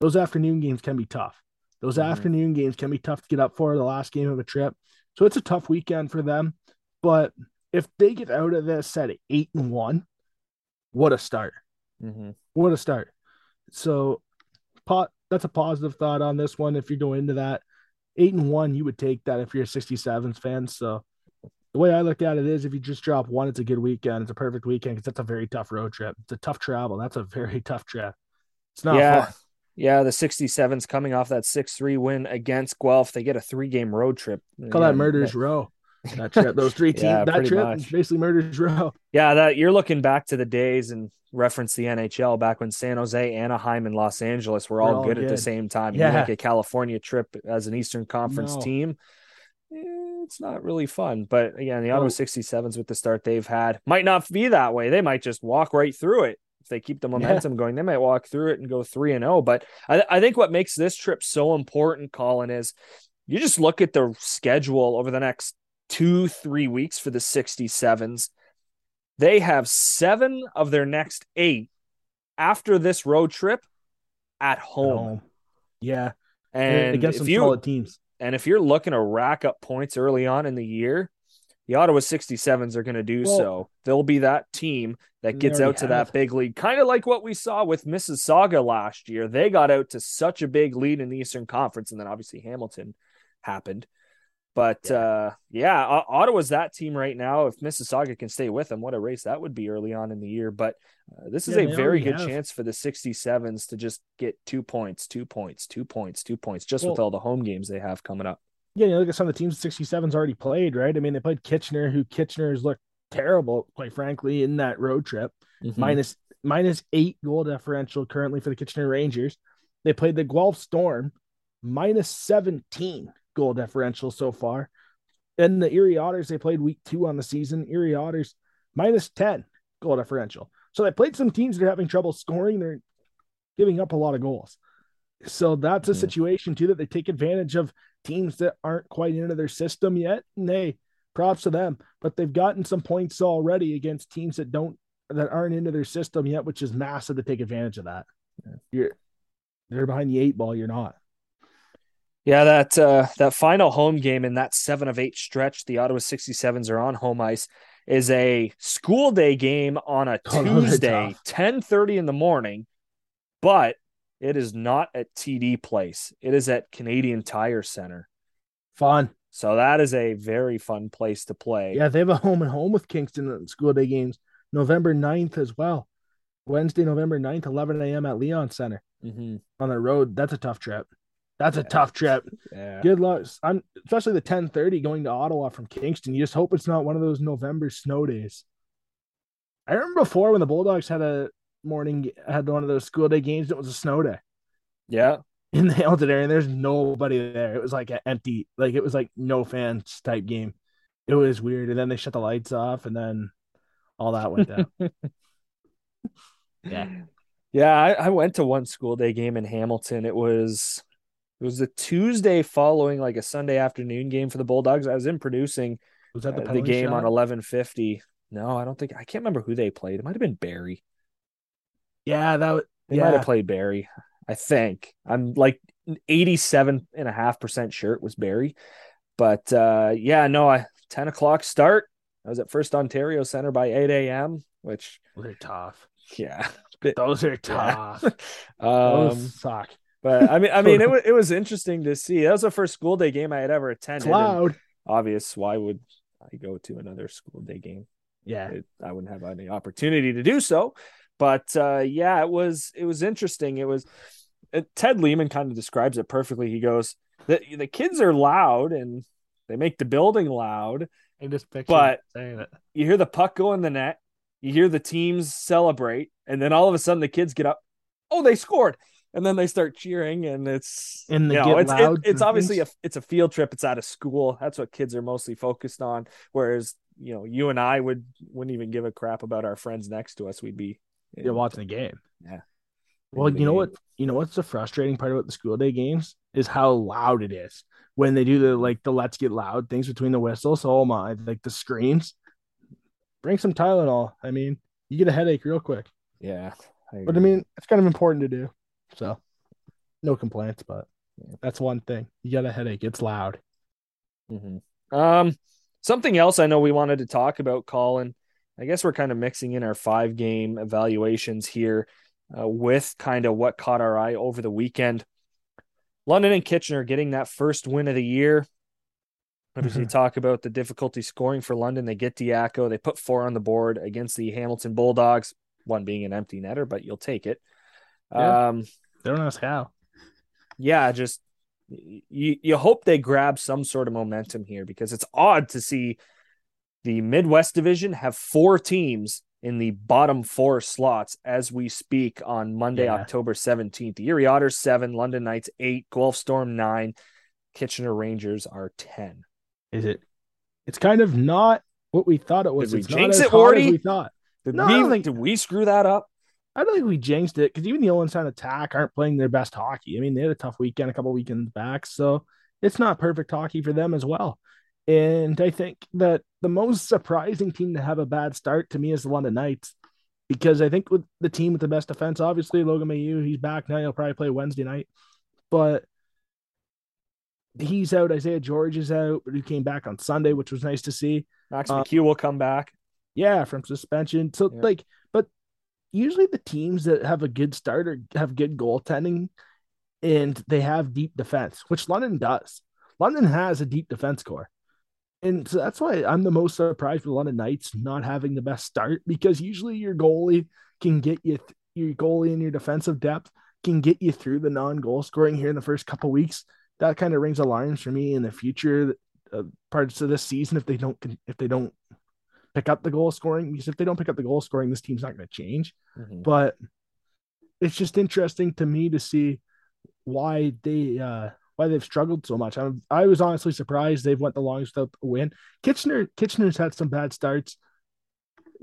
Those afternoon games can be tough. Those mm-hmm. afternoon games can be tough to get up for the last game of a trip. So it's a tough weekend for them. But if they get out of this at eight and one, what a start. Mm-hmm. What a start. So pot that's a positive thought on this one. If you go into that eight and one, you would take that if you're a 67s fan. So the way I look at it is if you just drop one, it's a good weekend. It's a perfect weekend because that's a very tough road trip. It's a tough travel. That's a very (laughs) tough trip. It's not yeah. fun. Yeah, the 67s coming off that 6 3 win against Guelph. They get a three game road trip. Call yeah, that Murder's Row. That trip, those three (laughs) teams, yeah, that trip much. basically Murder's Row. Yeah, that you're looking back to the days and reference the NHL back when San Jose, Anaheim, and Los Angeles were all, all good, good, at the same time. Yeah. You like a California trip as an Eastern Conference no. team. Eh, it's not really fun. But again, the Ottawa 67s with the start they've had might not be that way. They might just walk right through it. If they keep the momentum yeah. going, they might walk through it and go 3 and 0. But I, I think what makes this trip so important, Colin, is you just look at the schedule over the next two, three weeks for the 67s. They have seven of their next eight after this road trip at home. Yeah. And against some you, solid teams. And if you're looking to rack up points early on in the year, the Ottawa 67s are going to do well, so. They'll be that team that gets out to have. that big lead, kind of like what we saw with Mississauga last year. They got out to such a big lead in the Eastern Conference, and then obviously Hamilton happened. But yeah. uh yeah, Ottawa's that team right now. If Mississauga can stay with them, what a race that would be early on in the year. But uh, this is yeah, a very good have. chance for the 67s to just get two points, two points, two points, two points, just well, with all the home games they have coming up. Yeah, you look at some of the teams 67s already played, right? I mean, they played Kitchener, who Kitchener's looked terrible, quite frankly, in that road trip. Mm-hmm. Minus, minus eight goal differential currently for the Kitchener Rangers. They played the Guelph Storm, minus 17 goal differential so far. And the Erie Otters, they played week two on the season. Erie Otters minus 10 goal differential. So they played some teams that are having trouble scoring. They're giving up a lot of goals. So that's a mm-hmm. situation too that they take advantage of teams that aren't quite into their system yet. And hey, props to them. But they've gotten some points already against teams that don't that aren't into their system yet, which is massive to take advantage of that. You're they're behind the eight ball, you're not. Yeah, that uh, that final home game in that seven of eight stretch, the Ottawa 67s are on home ice, is a school day game on a (laughs) oh, Tuesday, 10 30 in the morning, but it is not at TD Place. It is at Canadian Tire Center. Fun. So that is a very fun place to play. Yeah, they have a home and home with Kingston school day games November 9th as well. Wednesday, November 9th, 11 a.m. at Leon Center mm-hmm. on the road. That's a tough trip. That's a tough trip. Yeah. Good luck. I'm especially the 1030 going to Ottawa from Kingston. You just hope it's not one of those November snow days. I remember before when the Bulldogs had a morning had one of those school day games, it was a snow day. Yeah. In the Hamilton area, and there's nobody there. It was like an empty, like it was like no fans type game. It was weird. And then they shut the lights off, and then all that went down. (laughs) yeah. Yeah, I, I, went to one school day game in Hamilton. It was it was the Tuesday following like a Sunday afternoon game for the Bulldogs. I was in producing was that the, uh, the game shot? on eleven fifty. No, I don't think I can't remember who they played. It might have been Barrie. Yeah, that they yeah. might have played Barrie. I think I'm like 87 and a half percent sure it was Barrie, But uh yeah, no, I 10 o'clock start. I was at First Ontario Center by 8 a.m., which they're tough. Yeah. Those are (laughs) tough. (laughs) Um, Those suck. But I mean, I mean, it (laughs) was it was interesting to see. That was the first school day game I had ever attended. Loud. Obvious. Why would I go to another school day game? Yeah, it, I wouldn't have any opportunity to do so. But uh, yeah, it was it was interesting. It was it, Ted Lehman kind of describes it perfectly. He goes, the the kids are loud and they make the building loud. I just but you hear the puck go in the net, you hear the teams celebrate, and then all of a sudden the kids get up. Oh, they scored! And then they start cheering and it's and you know, it's, it, it's obviously a it's a field trip it's out of school that's what kids are mostly focused on whereas you know you and i would wouldn't even give a crap about our friends next to us we'd be you're watching the game yeah Well, you know game. what? You know what's the frustrating part about the school day games is how loud it is when they do the like the let's get loud things between the whistles. Oh my, like the screams. Bring some Tylenol. I mean, you get a headache real quick. Yeah. I but I mean, it's kind of important to do. So no complaints, but that's one thing. You got a headache. It's loud. Mm-hmm. Um, something else I know we wanted to talk about, Colin. I guess we're kind of mixing in our five game evaluations here uh, with kind of what caught our eye over the weekend. London and Kitchener getting that first win of the year. Obviously, mm-hmm. talk about the difficulty scoring for London. They get Diaco. They put four on the board against the Hamilton Bulldogs, one being an empty netter, but you'll take it. Yeah. Um, they don't ask how. Yeah, just you, you hope they grab some sort of momentum here because it's odd to see the Midwest Division have four teams in the bottom four slots as we speak on Monday, yeah. October 17th. The Erie Otters, seven, London Knights, eight, Guelph Storm, nine, Kitchener Rangers are 10. Is it? It's kind of not what we thought it was. Did it's we jinx it, Wardy? We thought. Did no, we, think, did we screw that up? I don't think we jinxed it because even the Owen Sound Attack aren't playing their best hockey. I mean, they had a tough weekend a couple weekends back, so it's not perfect hockey for them as well. And I think that the most surprising team to have a bad start to me is the London Knights, because I think with the team with the best defense, obviously Logan Mailloux, he's back now. He'll probably play Wednesday night, but he's out. Isaiah George is out, but he came back on Sunday, which was nice to see. Max um, McCue will come back. Yeah, from suspension. So yeah. like, but usually the teams that have a good starter have good goaltending and they have deep defense, which London does. London has a deep defense core. And so that's why I'm the most surprised with London Knights not having the best start because usually your goalie can get you, th- your goalie and your defensive depth can get you through the non goal scoring here in the first couple weeks. That kind of rings alarms for me in the future uh, parts of this season if they don't if they don't pick up the goal scoring because if they don't pick up the goal scoring, this team's not going to change. Mm-hmm. But it's just interesting to me to see why they uh why they've struggled so much. I'm, I was honestly surprised they've went the longest without a win. Kitchener Kitchener's had some bad starts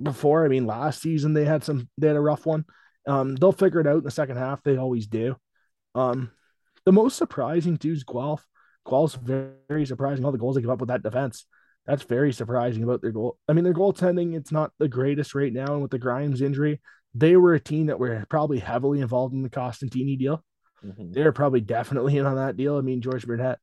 before. I mean, last season they had some they had a rough one. Um, they'll figure it out in the second half. They always do. Um, the most surprising too is Guelph. Guelph's very, very surprising all the goals they give up with that defense. That's very surprising about their goal. I mean, their goaltending, it's not the greatest right now. And with the Grimes injury, they were a team that were probably heavily involved in the Costantini deal. Mm-hmm. They're probably definitely in on that deal. I mean, George Burnett,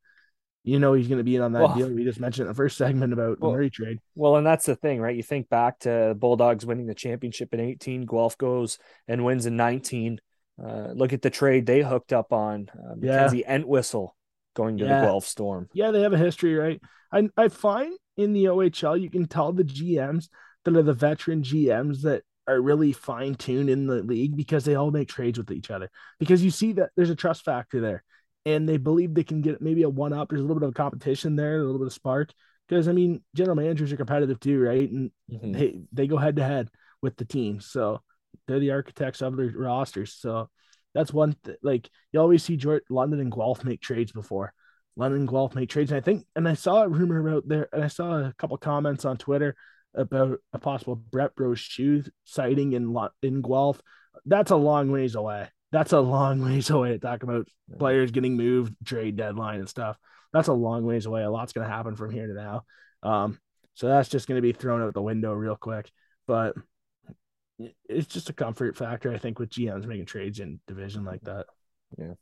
you know, he's going to be in on that well, deal. We just mentioned in the first segment about well, the Murray trade. Well, and that's the thing, right? You think back to Bulldogs winning the championship in 18, Guelph goes and wins in 19. Uh, look at the trade they hooked up on. Uh, Mackenzie yeah. Entwistle going to yeah. the Guelph Storm. Yeah, they have a history, right? I I find in the OHL, you can tell the GMs that are the veteran GMs that are really fine tuned in the league because they all make trades with each other. Because you see that there's a trust factor there, and they believe they can get maybe a one up. There's a little bit of competition there, a little bit of spark. Because I mean, general managers are competitive too, right? And mm-hmm. they they go head to head with the team, so they're the architects of their rosters. So that's one th- like you always see George, London and Guelph make trades before. London Guelph make trades. And I think, and I saw a rumor about there, and I saw a couple comments on Twitter about a possible Brett shoe sighting in in Guelph. That's a long ways away. That's a long (laughs) ways away to talk about players getting moved, trade deadline and stuff. That's a long ways away. A lot's going to happen from here to now. Um, so that's just going to be thrown out the window real quick. But it's just a comfort factor, I think, with GMs making trades in division like that. Yeah.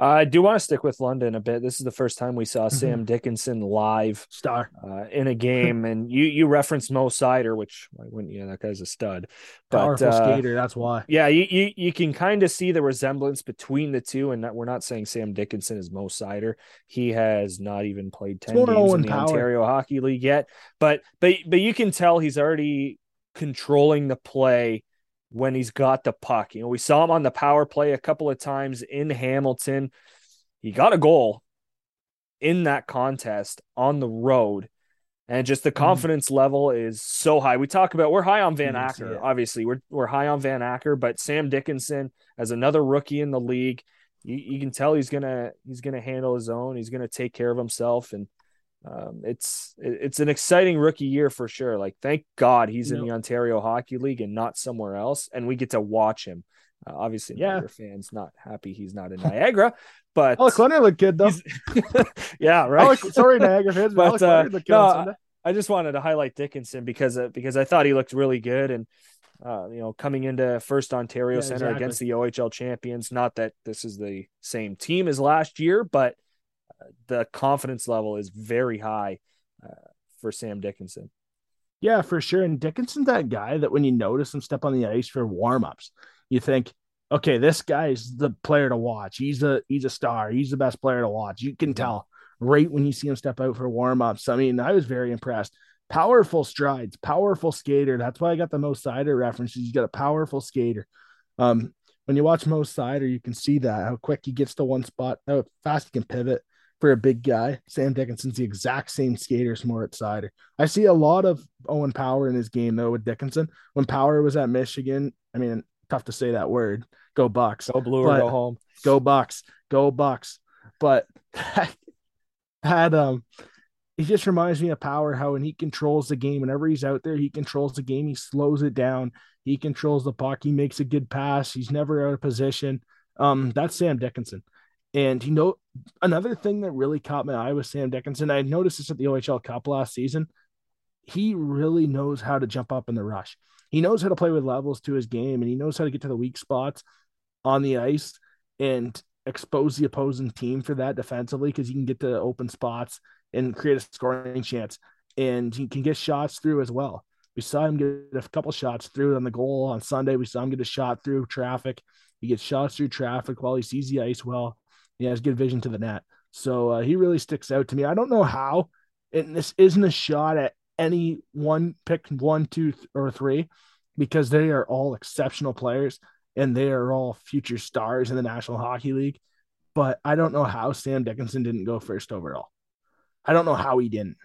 I do want to stick with London a bit. This is the first time we saw mm-hmm. Sam Dickinson live star uh, in a game, and you you referenced Mo Seider, which why wouldn't you? Know that guy's a stud, but, powerful uh, skater. That's why. Yeah, you, you you can kind of see the resemblance between the two, and that we're not saying Sam Dickinson is Mo Seider. He has not even played ten games in the power. Ontario Hockey League yet, but but but you can tell he's already controlling the play when he's got the puck. You know, we saw him on the power play a couple of times in Hamilton. He got a goal in that contest on the road. And just the mm-hmm. confidence mm. level is so high. We talk about we're high on Van Acker, obviously. We're we're high on Van Acker, but Sam Dickinson as another rookie in the league, you, you can tell he's gonna he's gonna handle his own. He's gonna take care of himself, and um, it's it's an exciting rookie year for sure. Like, thank God he's in the Ontario Hockey League and not somewhere else, and we get to watch him Uh, obviously, Yeah. Niagara fans not happy he's not in Niagara, (laughs) but Alex Leonard looked good though. (laughs) yeah, right. Alex, sorry, Niagara fans, but, (laughs) But, uh, no. I just wanted to highlight Dickinson because uh, because I thought he looked really good and uh, you know coming into first Ontario Yeah, Center exactly. against the OHL champions. Not that this is the same team as last year, but the confidence level is very high uh, for Sam Dickinson. Yeah, for sure. And Dickinson's that guy that when you notice him step on the ice for warm-ups, you think, okay, this guy's the player to watch. He's a he's a star. He's the best player to watch. You can tell right when you see him step out for warm-ups. I mean, I was very impressed. Powerful strides, powerful skater. That's why I got the Mo Seider references. He's got a powerful skater. Um, when you watch Mo Seider, you can see that how quick he gets to one spot, how fast he can pivot for a big guy. Sam Dickinson's the exact same skater as Moritz Seider. I see a lot of Owen Power in his game though with Dickinson. When Power was at Michigan, I mean, tough to say that word. Go Bucks. Go blue But- or go home. Go Bucks. Go Bucks. But that um he just reminds me of Power how when he controls the game, whenever he's out there, he controls the game, he slows it down, he controls the puck, he makes a good pass, he's never out of position. Um, that's Sam Dickinson. And you know, another thing that really caught my eye was Sam Dickinson. I noticed this at the OHL Cup last season. He really knows how to jump up in the rush. He knows how to play with levels to his game, and he knows how to get to the weak spots on the ice and expose the opposing team for that defensively because he can get to open spots and create a scoring chance. And he can get shots through as well. We saw him get a couple shots through on the goal on Sunday. We saw him get a shot through traffic. He gets shots through traffic while he sees the ice well. He has good vision to the net. So uh, he really sticks out to me. I don't know how, and this isn't a shot at any one pick one, two, th- or three, because they are all exceptional players and they are all future stars in the National Hockey League. But I don't know how Sam Dickinson didn't go first overall. I don't know how he didn't.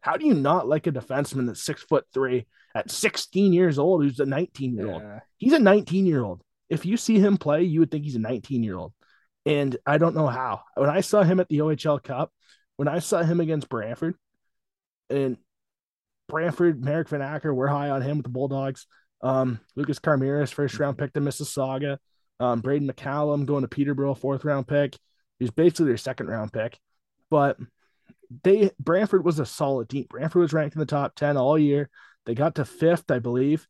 How do you not like a defenseman that's six foot three at 16 years old who's a 19 year old? Yeah. He's a 19 year old. If you see him play, you would think he's a 19 year old. And I don't know how. When I saw him at the OHL Cup, when I saw him against Brantford, and Brantford, Merrick Van Acker, we're high on him with the Bulldogs. Um, Lucas Carmiras, first round pick to Mississauga. Um, Braden McCallum going to Peterborough, fourth round pick. He's basically their second round pick. But they Brantford was a solid team. Brantford was ranked in the top 10 all year. They got to fifth, I believe,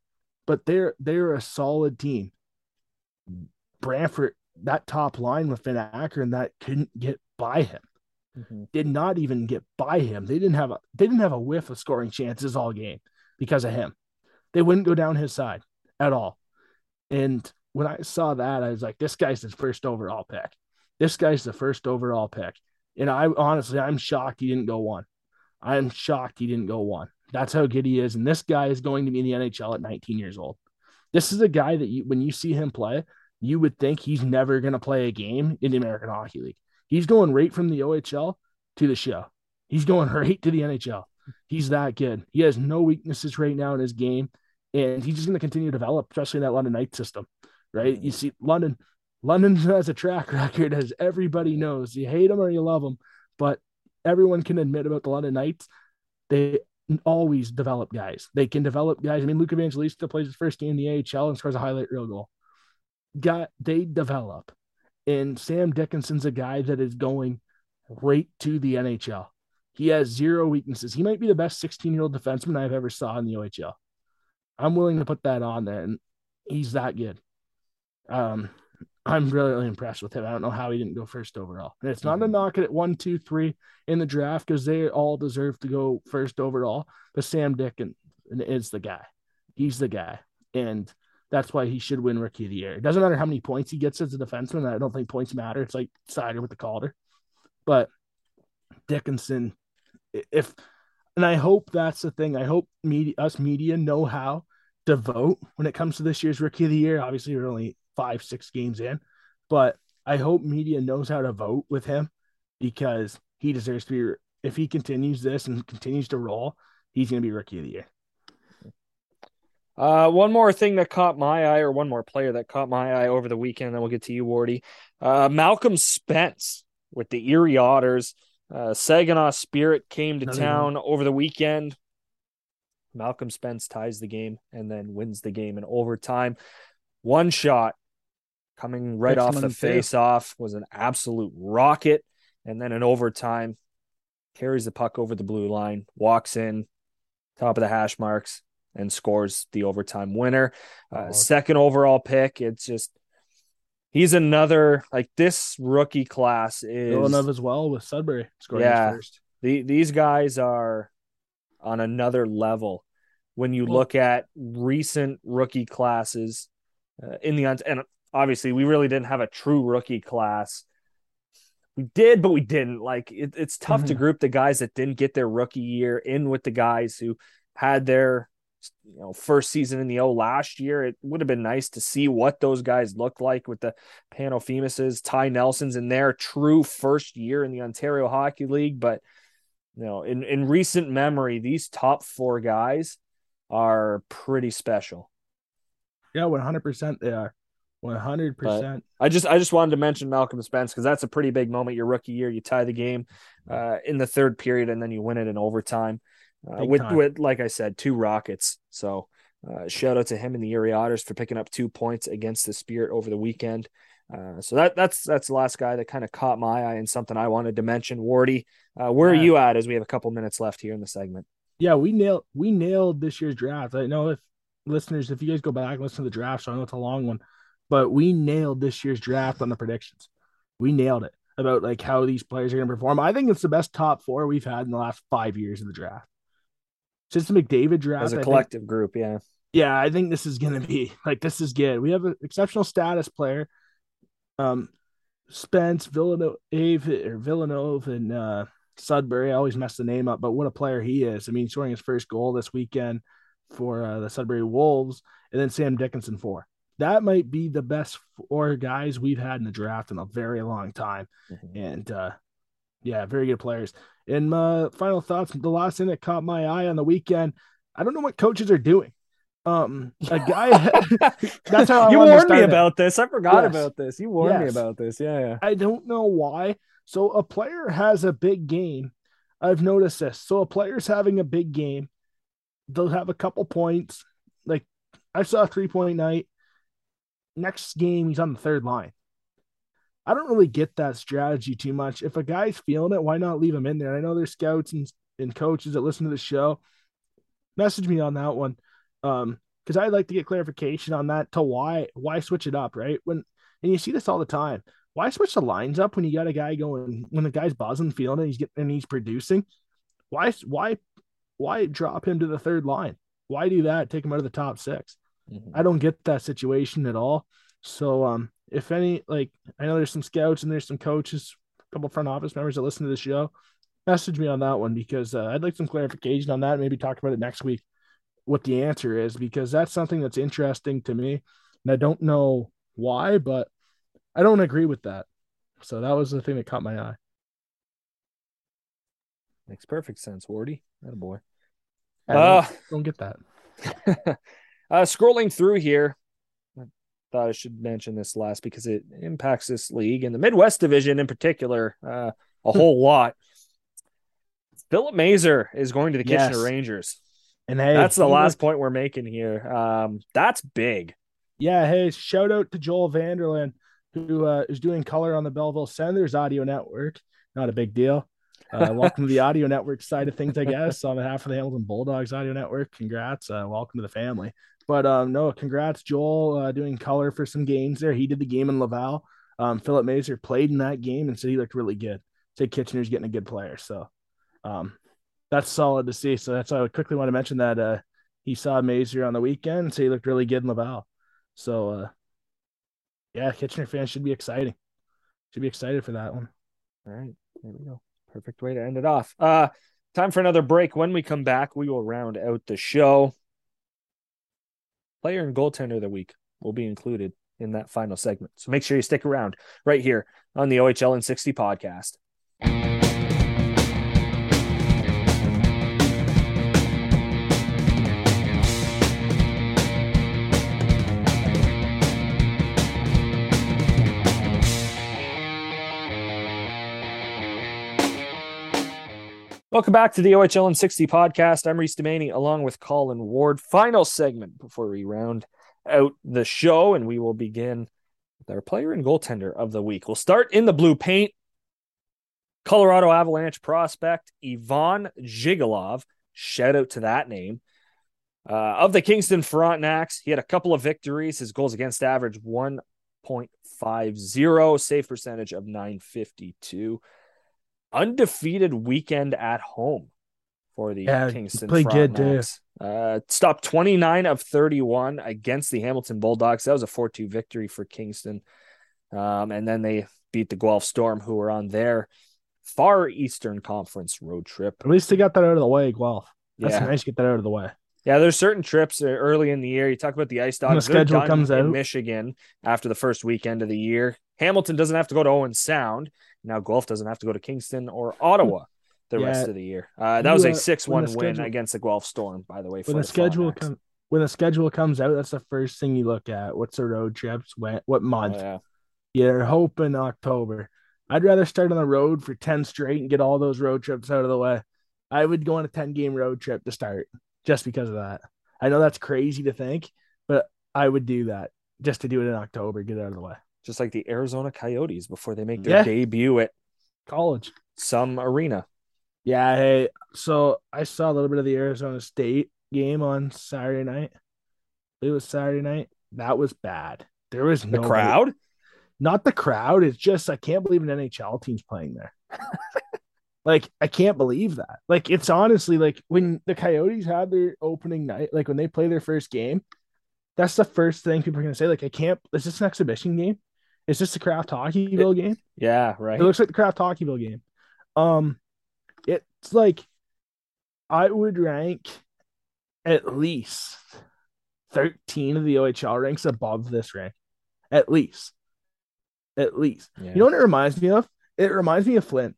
but they're they're a solid team. Brantford, that top line with Acker and that couldn't get by him Mhm. did not even get by him. They didn't have a they didn't have a whiff of scoring chances all game because of him. They wouldn't go down his side at all. And when I saw that, I was like, this guy's the first overall pick. This guy's the first overall pick. And I honestly, I'm shocked he didn't go one. I'm shocked he didn't go one. That's how good he is. And this guy is going to be in the NHL at 19 years old. This is a guy that you, when you see him play, you would think he's never going to play a game in the American Hockey League. He's going right from the OHL to the show. He's going (laughs) right to the NHL. He's that good. He has no weaknesses right now in his game, and he's just going to continue to develop, especially in that London Knights system, right? You see, London, London (laughs) has a track record, as everybody knows. You hate them or you love them, but everyone can admit about the London Knights, they always develop guys. They can develop guys. I mean, Luke Evangelista plays his first game in the AHL and scores a highlight reel goal. Got they develop. And Sam Dickinson's a guy that is going right to the NHL. He has zero weaknesses. He might be the best 16 year old defenseman I've ever saw in the OHL. I'm willing to put that on there, and he's that good. Um, I'm really, really impressed with him. I don't know how he didn't go first overall. And it's not a Mhm. knock at one, two, three in the draft because they all deserve to go first overall. But Sam Dickinson is the guy. He's the guy. And that's why he should win rookie of the year. It doesn't matter how many points he gets as a defenseman. I don't think points matter. It's like Seider with the Calder. But Dickinson, if and I hope that's the thing. I hope media, us media know how to vote when it comes to this year's rookie of the year. Obviously, we're only five, six games in, but I hope media knows how to vote with him because he deserves to be. If he continues this and continues to roll, he's going to be rookie of the year. Uh, one more thing that caught my eye, or one more player that caught my eye over the weekend, then we'll get to you, Wardy. Uh, Malcolm Spence with the Erie Otters. Uh, Saginaw Spirit came to town over the weekend. Malcolm Spence ties the game and then wins the game in overtime. One shot, coming right off the face off was an absolute rocket. And then in overtime, carries the puck over the blue line, walks in, top of the hash marks, and scores the overtime winner. Uh, oh. Second overall pick. It's just he's another like this rookie class is Villeneuve as well with Sudbury scoring yeah, first. The, these guys are on another level when you well, look at recent rookie classes uh, in the and obviously we really didn't have a true rookie class. We did, but we didn't. Like it, it's tough mm-hmm. to group the guys that didn't get their rookie year in with the guys who had their you know first season in the O last year. It would have been nice to see what those guys looked like with the Pano Fimises, Ty Nelsons in their true first year in the Ontario Hockey League. But you know, in in recent memory, these top four guys are pretty special. Yeah, one hundred percent they are. One hundred percent. I just I just wanted to mention Malcolm Spence because that's a pretty big moment. Your rookie year, you tie the game uh, in the third period, and then you win it in overtime uh, with time. with like I said, two Rockets. So uh, shout out to him and the Erie Otters for picking up two points against the Spirit over the weekend. Uh, so that that's that's the last guy that kind of caught my eye and something I wanted to mention. Wardy, uh, where yeah. are you at as we have a couple minutes left here in the segment? Yeah, we nailed we nailed this year's draft. I know if listeners, if you guys go back and listen to the draft, so I know it's a long one, but we nailed this year's draft on the predictions. We nailed it about like how these players are going to perform. I think it's the best top four we've had in the last five years of the draft since the McDavid draft as a collective think, group. Yeah, yeah, I think this is going to be (laughs) like this is good. We have an exceptional status player, um, Spence Villanova or Villanova and uh, Sudbury. I always mess the name up, but what a player he is! I mean, scoring his first goal this weekend for uh, the Sudbury Wolves, and then Sam Dickinson four. That might be the best four guys we've had in the draft in a very long time, mm-hmm. and uh, yeah, very good players. And my final thoughts, the last thing that caught my eye on the weekend, I don't know what coaches are doing. Um, a guy. (laughs) that's how I you warned me about this. I forgot yes. about this. You warned yes. me about this. Yeah, yeah. I don't know why. So a player has a big game. I've noticed this. So a player's having a big game. They'll have a couple points. Like I saw three point night. Next game, he's on the third line. I don't really get that strategy too much. If a guy's feeling it, why not leave him in there? I know there's scouts and, and coaches that listen to the show. Message me on that one. Um, because I'd like to get clarification on that to why why switch it up, right? When and you see this all the time. Why switch the lines up when you got a guy going when the guy's buzzing, feeling it, he's getting and he's producing? Why why why drop him to the third line? Why do that? Take him out of the top 6 mm-hmm. I don't get that situation at all. So um if any, like I know there's some scouts and there's some coaches, a couple front office members that listen to the show. Message me on that one because uh, I'd like some clarification on that. Maybe talk about it next week. What the answer is because that's something that's interesting to me, and I don't know why, but I don't agree with that. So that was the thing that caught my eye. Makes perfect sense, Wardy. That boy. I don't, uh, don't get that. (laughs) uh, scrolling through here, thought I should mention this last because it impacts this league and the Midwest Division in particular uh, a whole lot. Filip Mesar is going to the yes. Kitchener Rangers. And hey, that's the last point we're making here. Um, that's big. Yeah. Hey, shout out to Joel Vanderland, who uh, is doing color on the Belleville Senators audio network. Not a big deal. Uh, (laughs) welcome to the audio network side of things, I guess, on behalf of the Hamilton Bulldogs audio network. Congrats. Uh, welcome to the family. But um, no, congrats, Joel, uh, doing color for some games there. He did the game in Laval. Um, Filip Mesar played in that game and said he looked really good. Said Kitchener's getting a good player. So um, that's solid to see. So that's why I quickly want to mention that uh, he saw Mesar on the weekend said he looked really good in Laval. So uh, yeah, Kitchener fans should be exciting. Should be excited for that one. All right, there we go. Perfect way to end it off. Uh, time for another break. When we come back, we will round out the show player and goaltender of the week will be included in that final segment. So make sure you stick around right here on the OHL in 60 podcast. Welcome back to the OHL in 60 podcast. I'm Reese Demaney along with Colin Ward. Final segment before we round out the show, and we will begin with our player and goaltender of the week. We'll start in the blue paint. Colorado Avalanche prospect Ivan Zhigalov. Shout out to that name. Uh, of the Kingston Frontenacs, he had a couple of victories. His goals against average 1.50, save percentage of 952. Undefeated weekend at home for the yeah, Kingston Frontenacs. Good, uh, stopped 29 of 31 against the Hamilton Bulldogs. That was a 4 2 victory for Kingston. Um, and then they beat the Guelph Storm, who were on their far Eastern Conference road trip. At least they got that out of the way, Guelph. That's yeah. nice to get that out of the way. Yeah, there's certain trips early in the year. You talk about the ice dogs. The schedule comes out. Michigan after the first weekend of the year. Hamilton doesn't have to go to Owen Sound. Now Guelph doesn't have to go to Kingston or Ottawa the yeah. rest of the year. Uh, that was a six-one win schedule, against the Guelph Storm, by the way. When the, schedule comes, when the schedule comes out, that's the first thing you look at. What's the road trips? When, what month? Oh, yeah. You're hoping October. I'd rather start on the road for ten straight and get all those road trips out of the way. I would go on a ten game road trip to start just because of that. I know that's crazy to think, but I would do that just to do it in October, get it out of the way. Just like the Arizona Coyotes before they make their yeah. debut at college, some arena. Yeah, hey, so I saw a little bit of the Arizona State game on Saturday night. It was Saturday night. That was bad. There was no the crowd. Not the crowd. It's just I can't believe an NHL team's playing there. (laughs) Like I can't believe that. Like it's honestly like when the Coyotes had their opening night, like when they play their first game, that's the first thing people are gonna say. Like I can't. Is this an exhibition game? Is this the Kraft Hockeyville game? Yeah, right. It looks like the Kraft Hockeyville game. Um, it's like I would rank at least thirteen of the OHL ranks above this rank, at least, at least. Yeah. You know what it reminds me of? It reminds me of Flint.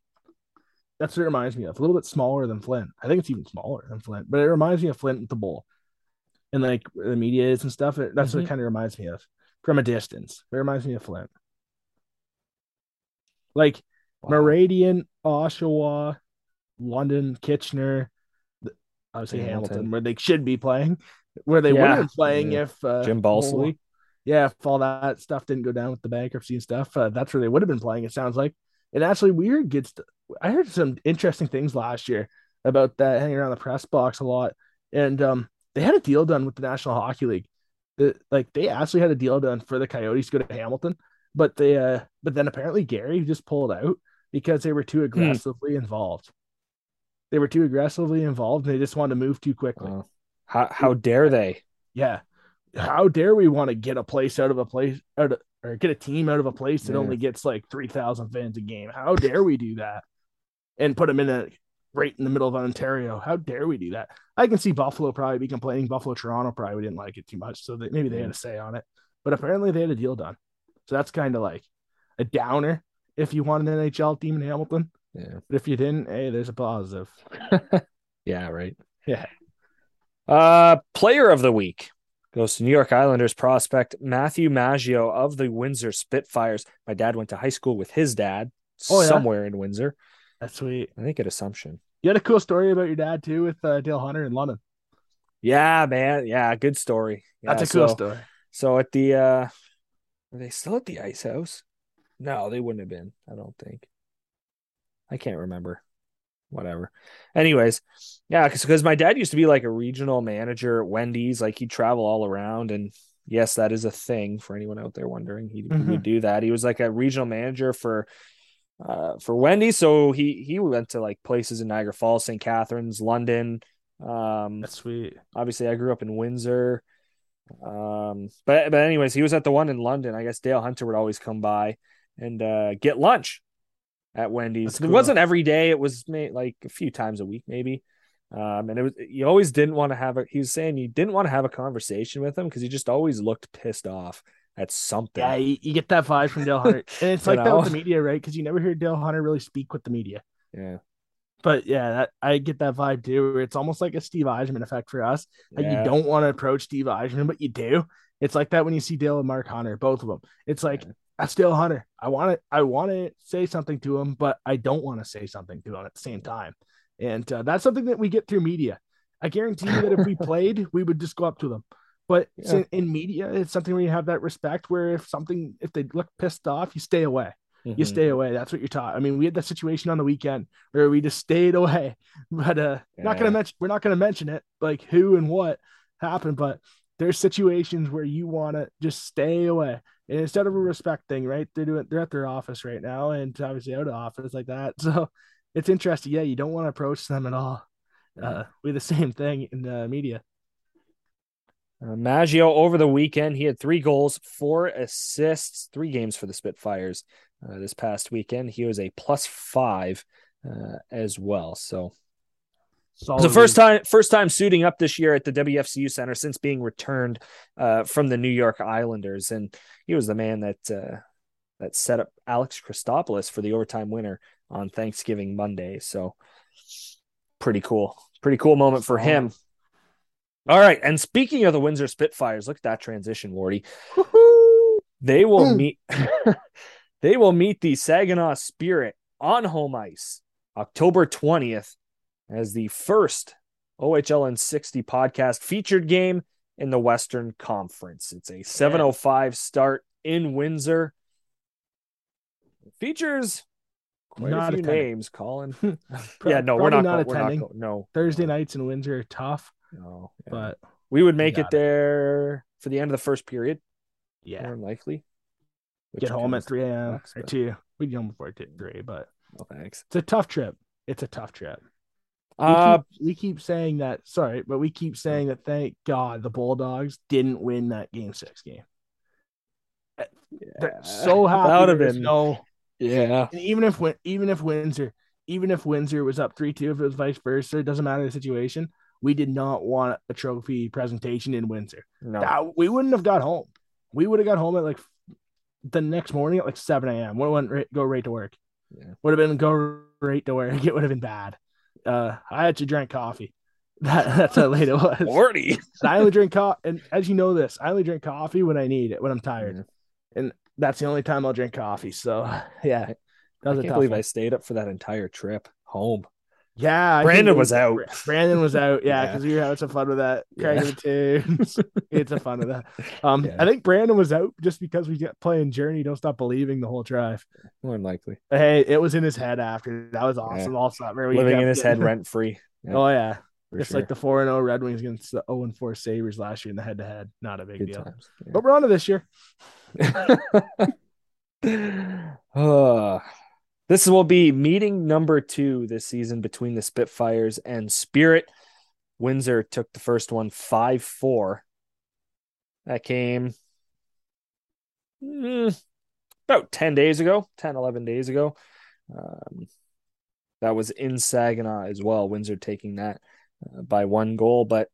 That's what it reminds me of. A little bit smaller than Flint. I think it's even smaller than Flint, but it reminds me of Flint with the bowl and like the media is and stuff. That's mm-hmm. what it mm-hmm. kind of reminds me of from a distance. It reminds me of Flint. Like wow. Meridian, Oshawa, London, Kitchener, obviously Hamilton. Hamilton, where they should be playing, where they yeah. would have been playing yeah. if uh, Jim Balsillie. Yeah, if all that stuff didn't go down with the bankruptcy and stuff, uh, that's where they would have been playing. It sounds like and actually weird gets I heard some interesting things last year about that hanging around the press box a lot. And um they had a deal done with the National Hockey League. The, like they actually had a deal done for the Coyotes to go to Hamilton, but they uh but then apparently Gary just pulled out because they were too hmm. aggressively hmm. involved. They were too aggressively involved and they just wanted to move too quickly. Uh, how how dare they? Yeah. How dare we want to get a place out of a place out of, or get a team out of a place that yeah. only gets like 3,000 fans a game. How dare we do that? And put them in a right in the middle of Ontario. How dare we do that? I can see Buffalo probably be complaining. Buffalo, Toronto probably didn't like it too much. So maybe they had a say on it. But apparently they had a deal done. So that's kind of like a downer if you want an NHL team in Hamilton. Yeah. But if you didn't, hey, there's a positive. (laughs) yeah, right. Yeah. Uh player of the week goes to New York Islanders prospect Matthew Maggio of the Windsor Spitfires. My dad went to high school with his dad oh, yeah? somewhere in Windsor. That's sweet. I think at Assumption. You had a cool story about your dad too with uh, Dale Hunter in London. Yeah, man. Yeah, good story. Yeah, That's a cool so, story. So at the uh are they still at the ice house? No, they wouldn't have been, I don't think. I can't remember whatever. Anyways, yeah, because my dad used to be like a regional manager at Wendy's. Like he'd travel all around, and yes, that is a thing for anyone out there wondering. He, mm-hmm. he would do that. He was like a regional manager for uh for Wendy. So he he went to like places in Niagara Falls, St. Catharines, London. Um, that's sweet. Obviously, I grew up in Windsor. Um, but but anyways, he was at the one in London. I guess Dale Hunter would always come by and uh, get lunch at Wendy's. Cool. It wasn't every day. It was like a few times a week, maybe. Um, and it was you always didn't want to have a. He was saying you didn't want to have a conversation with him because he just always looked pissed off at something. Yeah, you, you get that vibe from Dale Hunter, and it's (laughs) like know? that with the media, right? Because you never hear Dale Hunter really speak with the media. Yeah. But yeah, that, I get that vibe too. It's almost like a Steve Yzerman effect for us. Like yeah. you don't want to approach Steve Yzerman, but you do. It's like that when you see Dale and Mark Hunter, both of them. It's like yeah. That's Dale Hunter. I want to I want to say something to him, but I don't want to say something to him at the same time. And uh, that's something that we get through media. I guarantee you that if we (laughs) played, we would just go up to them. But Yeah. in media, it's something where you have that respect. Where if something, if they look pissed off, you stay away. You Mhm. stay away. That's what you're taught. I mean, we had that situation on the weekend where we just stayed away. (laughs) But uh, not gonna mention. We're not gonna mention it, like who and what happened. But there's situations where you want to just stay away. And instead of a respect thing, right? They're doing. They're at their office right now, and obviously out of office like that. (laughs) So it's interesting. Yeah, you don't want to approach them at all. Uh, we the (laughs) same thing in the media. Uh, Maggio over the weekend, he had three goals, four assists, three games for the Spitfires uh, this past weekend. He was a plus five uh, as well. So the first time first time suiting up this year at the WFCU Center since being returned uh, from the New York Islanders, and he was the man that uh, that set up Alex Christopoulos for the overtime winner on Thanksgiving Monday. So pretty cool, pretty cool moment for him. All right, and speaking of the Windsor Spitfires, look at that transition, Wardy. They will Mm. meet. (laughs) they will meet the Saginaw Spirit on home ice October twentieth as the first OHL and 60 podcast featured game in the Western Conference. It's a 7:05 start in Windsor. It features quite Not a few attending. names, Colin. (laughs) (laughs) Yeah, no, we're not. not we're not attending. no, Thursday nights in Windsor are tough, No, yeah. but we would make it there for the end of the first period, yeah, more likely. Get home at 3 a.m. sucks, or 2. We'd get home before t- 3, but No thanks. it's a tough trip. It's a tough trip. We, Uh, keep, we keep saying that, sorry, but we keep saying that thank God the Bulldogs didn't win that game six game. They're so happy. That would have been no, yeah. and even if even if Windsor, even if Windsor was up 3 2, if it was vice versa, it doesn't matter the situation. We did not want a trophy presentation in Windsor. No, That- we wouldn't have got home. We would have got home at like the next morning at like 7 a.m. We went right, go right to work. Yeah. Would have been go right to work. (laughs) It would have been bad. Uh, I actually drank coffee. (laughs) That, that's how late it (laughs) was. forty. I only drink coffee, and as you know this, I only drink coffee when I need it, when I'm tired, Yeah. and that's the only time I'll drink coffee. So yeah, that I can't believe one. I stayed up for that entire trip home. Yeah, I Brandon it was out. Brandon was out. Yeah, (laughs) Yeah. because we were having some fun with that. (laughs) Yeah. Cranking the tunes. it's a fun with that. Um, Yeah. I think Brandon was out just because we get playing Journey. Don't stop believing the whole drive. More than likely, But hey, it was in his head after. That was awesome. All summer, living in his head (laughs) rent free. Oh yeah, just sure. like the four and zero Red Wings against the zero and four Sabres last year in the head to head. Not a big good deal. times. Yeah. But we're on to this year. Uh, this will be meeting number two this season between the Spitfires and Spirit. Windsor took the first one 5 4. That came mm, about 10 days ago, 10, 11 days ago. Um, that was in Saginaw as well. Windsor taking that uh, by one goal, but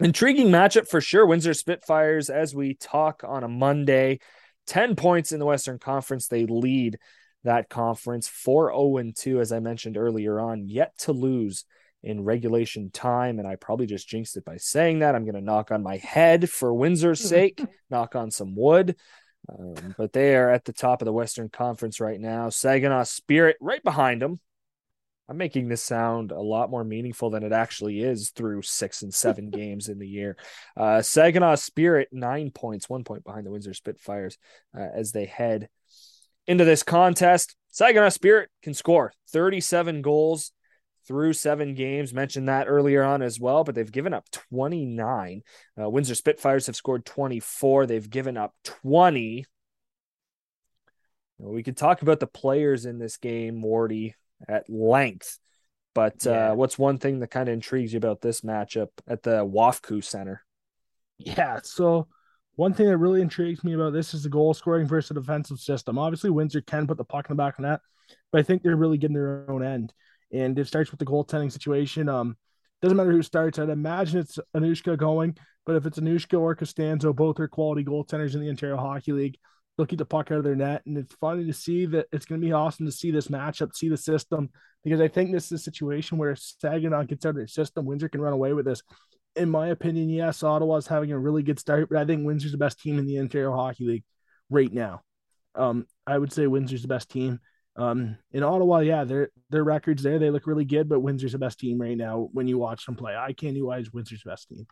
intriguing matchup for sure. Windsor Spitfires, as we talk on a Monday, 10 points in the Western Conference. They lead that conference 4 0 2, as I mentioned earlier on, yet to lose in regulation time. And I probably just jinxed it by saying that. I'm going to knock on my head for Windsor's (laughs) sake, knock on some wood. Um, but they are at the top of the Western Conference right now. Saginaw Spirit right behind them. I'm making this sound a lot more meaningful than it actually is through six and seven (laughs) games in the year. Uh, Saginaw Spirit, nine points, one point behind the Windsor Spitfires uh, as they head into this contest. Saginaw Spirit can score 37 goals through seven games. Mentioned that earlier on as well, but they've given up 29. Uh, Windsor Spitfires have scored 24. They've given up 20. We could talk about the players in this game, Morty, at length. But Yeah. uh, what's one thing that kind of intrigues you about this matchup at the Wafku Center? Yeah. So one thing that really intrigues me about this is the goal scoring versus the defensive system. Obviously, Windsor can put the puck in the back of net, but I think they're really getting their own end. And it starts with the goaltending situation. Um, doesn't matter who starts. I'd imagine it's Onuska going, but if it's Onuska or Costanzo, both are quality goaltenders in the Ontario Hockey League. They'll keep the puck out of their net, and it's funny to see that. It's going to be awesome to see this matchup, see the system, because I think this is a situation where Saginaw gets out of their system, Windsor can run away with this in my opinion, yes, Ottawa's having a really good start, but I think Windsor's the best team in the Ontario Hockey League right now. Um, I would say Windsor's the best team. Um, in Ottawa, yeah, their their records there they look really good, but Windsor's the best team right now when you watch them play. I can't wise Windsor's best team,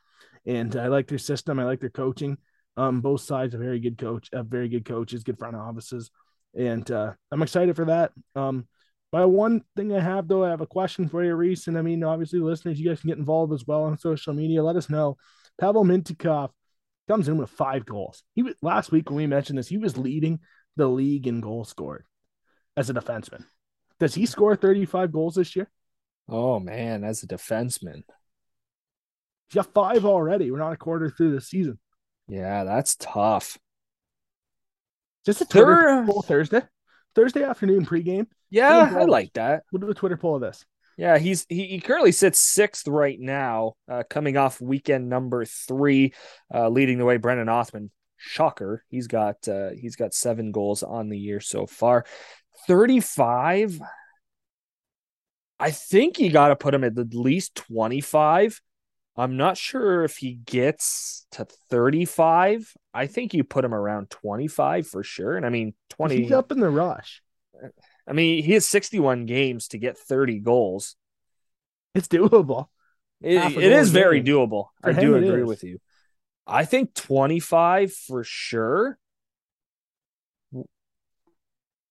and I like their system. I like their coaching. Um, both sides a very good coach, a very good coaches, good front offices, and uh, I'm excited for that. Um, but one thing I have though, I have a question for you, Reese, and I mean, obviously, listeners, you guys can get involved as well on social media. Let us know. Pavel Mintyukov comes in with five goals. He was last week when we mentioned this, he was leading the league in goals scored as a defenseman. Does he score 35 goals this year? Oh man, as a defenseman. He's got five already. We're not a quarter through the season. Yeah, that's tough. Just a Twitter poll Thursday. Thursday afternoon (laughs) pregame. Yeah, I like that. We'll do a Twitter poll of this. Yeah, he's he, he currently sits sixth right now, uh, coming off weekend number three, uh, leading the way. Brennan Othmann, shocker, he's got uh, he's got seven goals on the year so far. Thirty five. I think you got to put him at least twenty five. I'm not sure if he gets to 35. I think you put him around 25 for sure. And I mean, 20. He's up in the rush. I mean, he has 61 games to get 30 goals. It's doable. it, it is very doable. For I do agree is. with you. I think 25 for sure.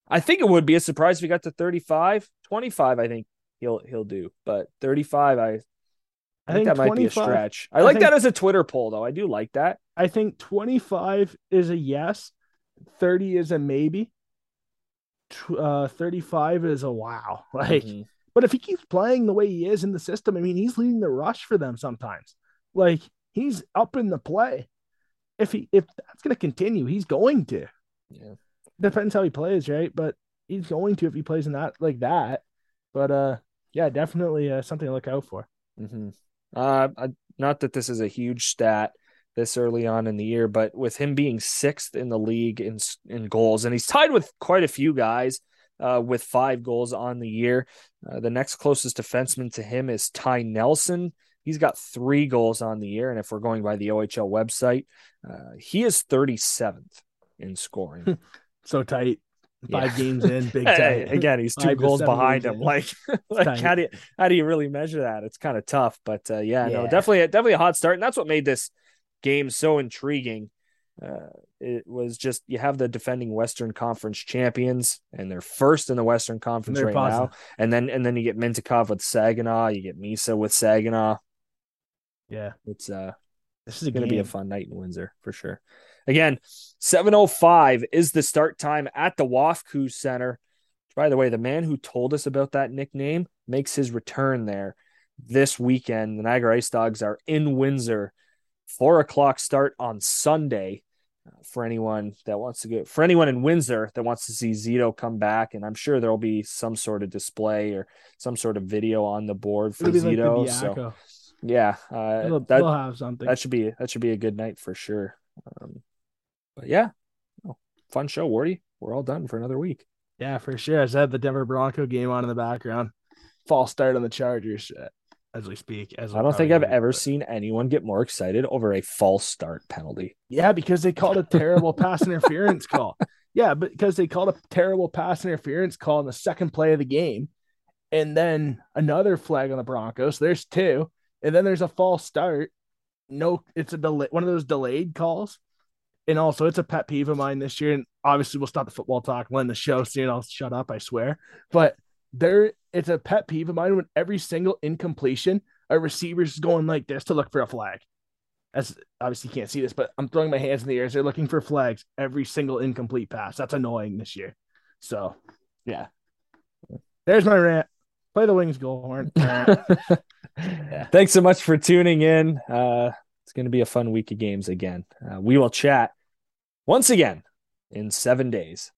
I think it would be a surprise if he got to 35. 25, I think he'll he'll do. But 35, I I, I think, that might be a stretch. I, I like think, that as a Twitter poll, though. I do like that. I think 25 is a yes, 30 is a maybe, uh, 35 is a wow. (laughs) Like, mm-hmm. but if he keeps playing the way he is in the system, I mean, he's leading the rush for them sometimes. Like, he's up in the play. If he if that's going to continue, he's going to. Yeah, depends how he plays, right? But he's going to if he plays in that like that. But uh, yeah, definitely uh, something to look out for. Mm-hmm. Uh, not that this is a huge stat this early on in the year, but with him being sixth in the league in in goals, and he's tied with quite a few guys uh, with five goals on the year. Uh, the next closest defenseman to him is Ty Nelson. He's got three goals on the year, and if we're going by the OHL website, uh, he is 37th in scoring. (laughs) so tight five yeah. games in, big (laughs) time. Again, he's two goals behind him. In. Like, (laughs) like how do you how do you really measure that? It's kind of tough, but uh, yeah, yeah, no, definitely, definitely a hot start, and that's what made this game so intriguing. Uh, it was just you have the defending Western Conference champions, and they're first in the Western Conference right positive. now, and then and then you get Mintyukov with Saginaw, you get Misa with Saginaw. Yeah, it's uh, this is going to be a fun night in Windsor for sure. Again, 7.05 is the start time at the WFCU Center. By the way, the man who told us about that nickname makes his return there this weekend. The Niagara Ice Dogs are in Windsor. Four o'clock start on Sunday uh, for anyone that wants to go. For anyone in Windsor that wants to see Zito come back, and I'm sure there'll be some sort of display or some sort of video on the board for Zito. Like so, yeah, uh, they'll, that, they'll have something. That should be that should be a good night for sure. Um, but yeah, oh, fun show, Wardy. We're all done for another week. Yeah, for sure. I had the Denver Bronco game on in the background. False start on the Chargers as we speak. As I don't think I've ever seen anyone get more excited over a false start penalty. Yeah, because they called a terrible pass (laughs) interference call. Yeah, but because they called a terrible pass interference call in the second play of the game, and then another flag on the Broncos. There's two, and then there's a false start. No, it's a delay. One of those delayed calls and also it's a pet peeve of mine this year. And obviously, we'll stop the football talk. We'll end the show soon. I'll shut up. I swear. But there, it's a pet peeve of mine when every single incompletion, a receiver's going like this to look for a flag. As obviously you can't see this, but I'm throwing my hands in the air as they're looking for flags every single incomplete pass. That's annoying this year. So, yeah, there's my rant. Play the Wings goal horn. (laughs) yeah. Thanks so much for tuning in. Uh, it's going to be a fun week of games again. Uh, we will chat once again in seven days.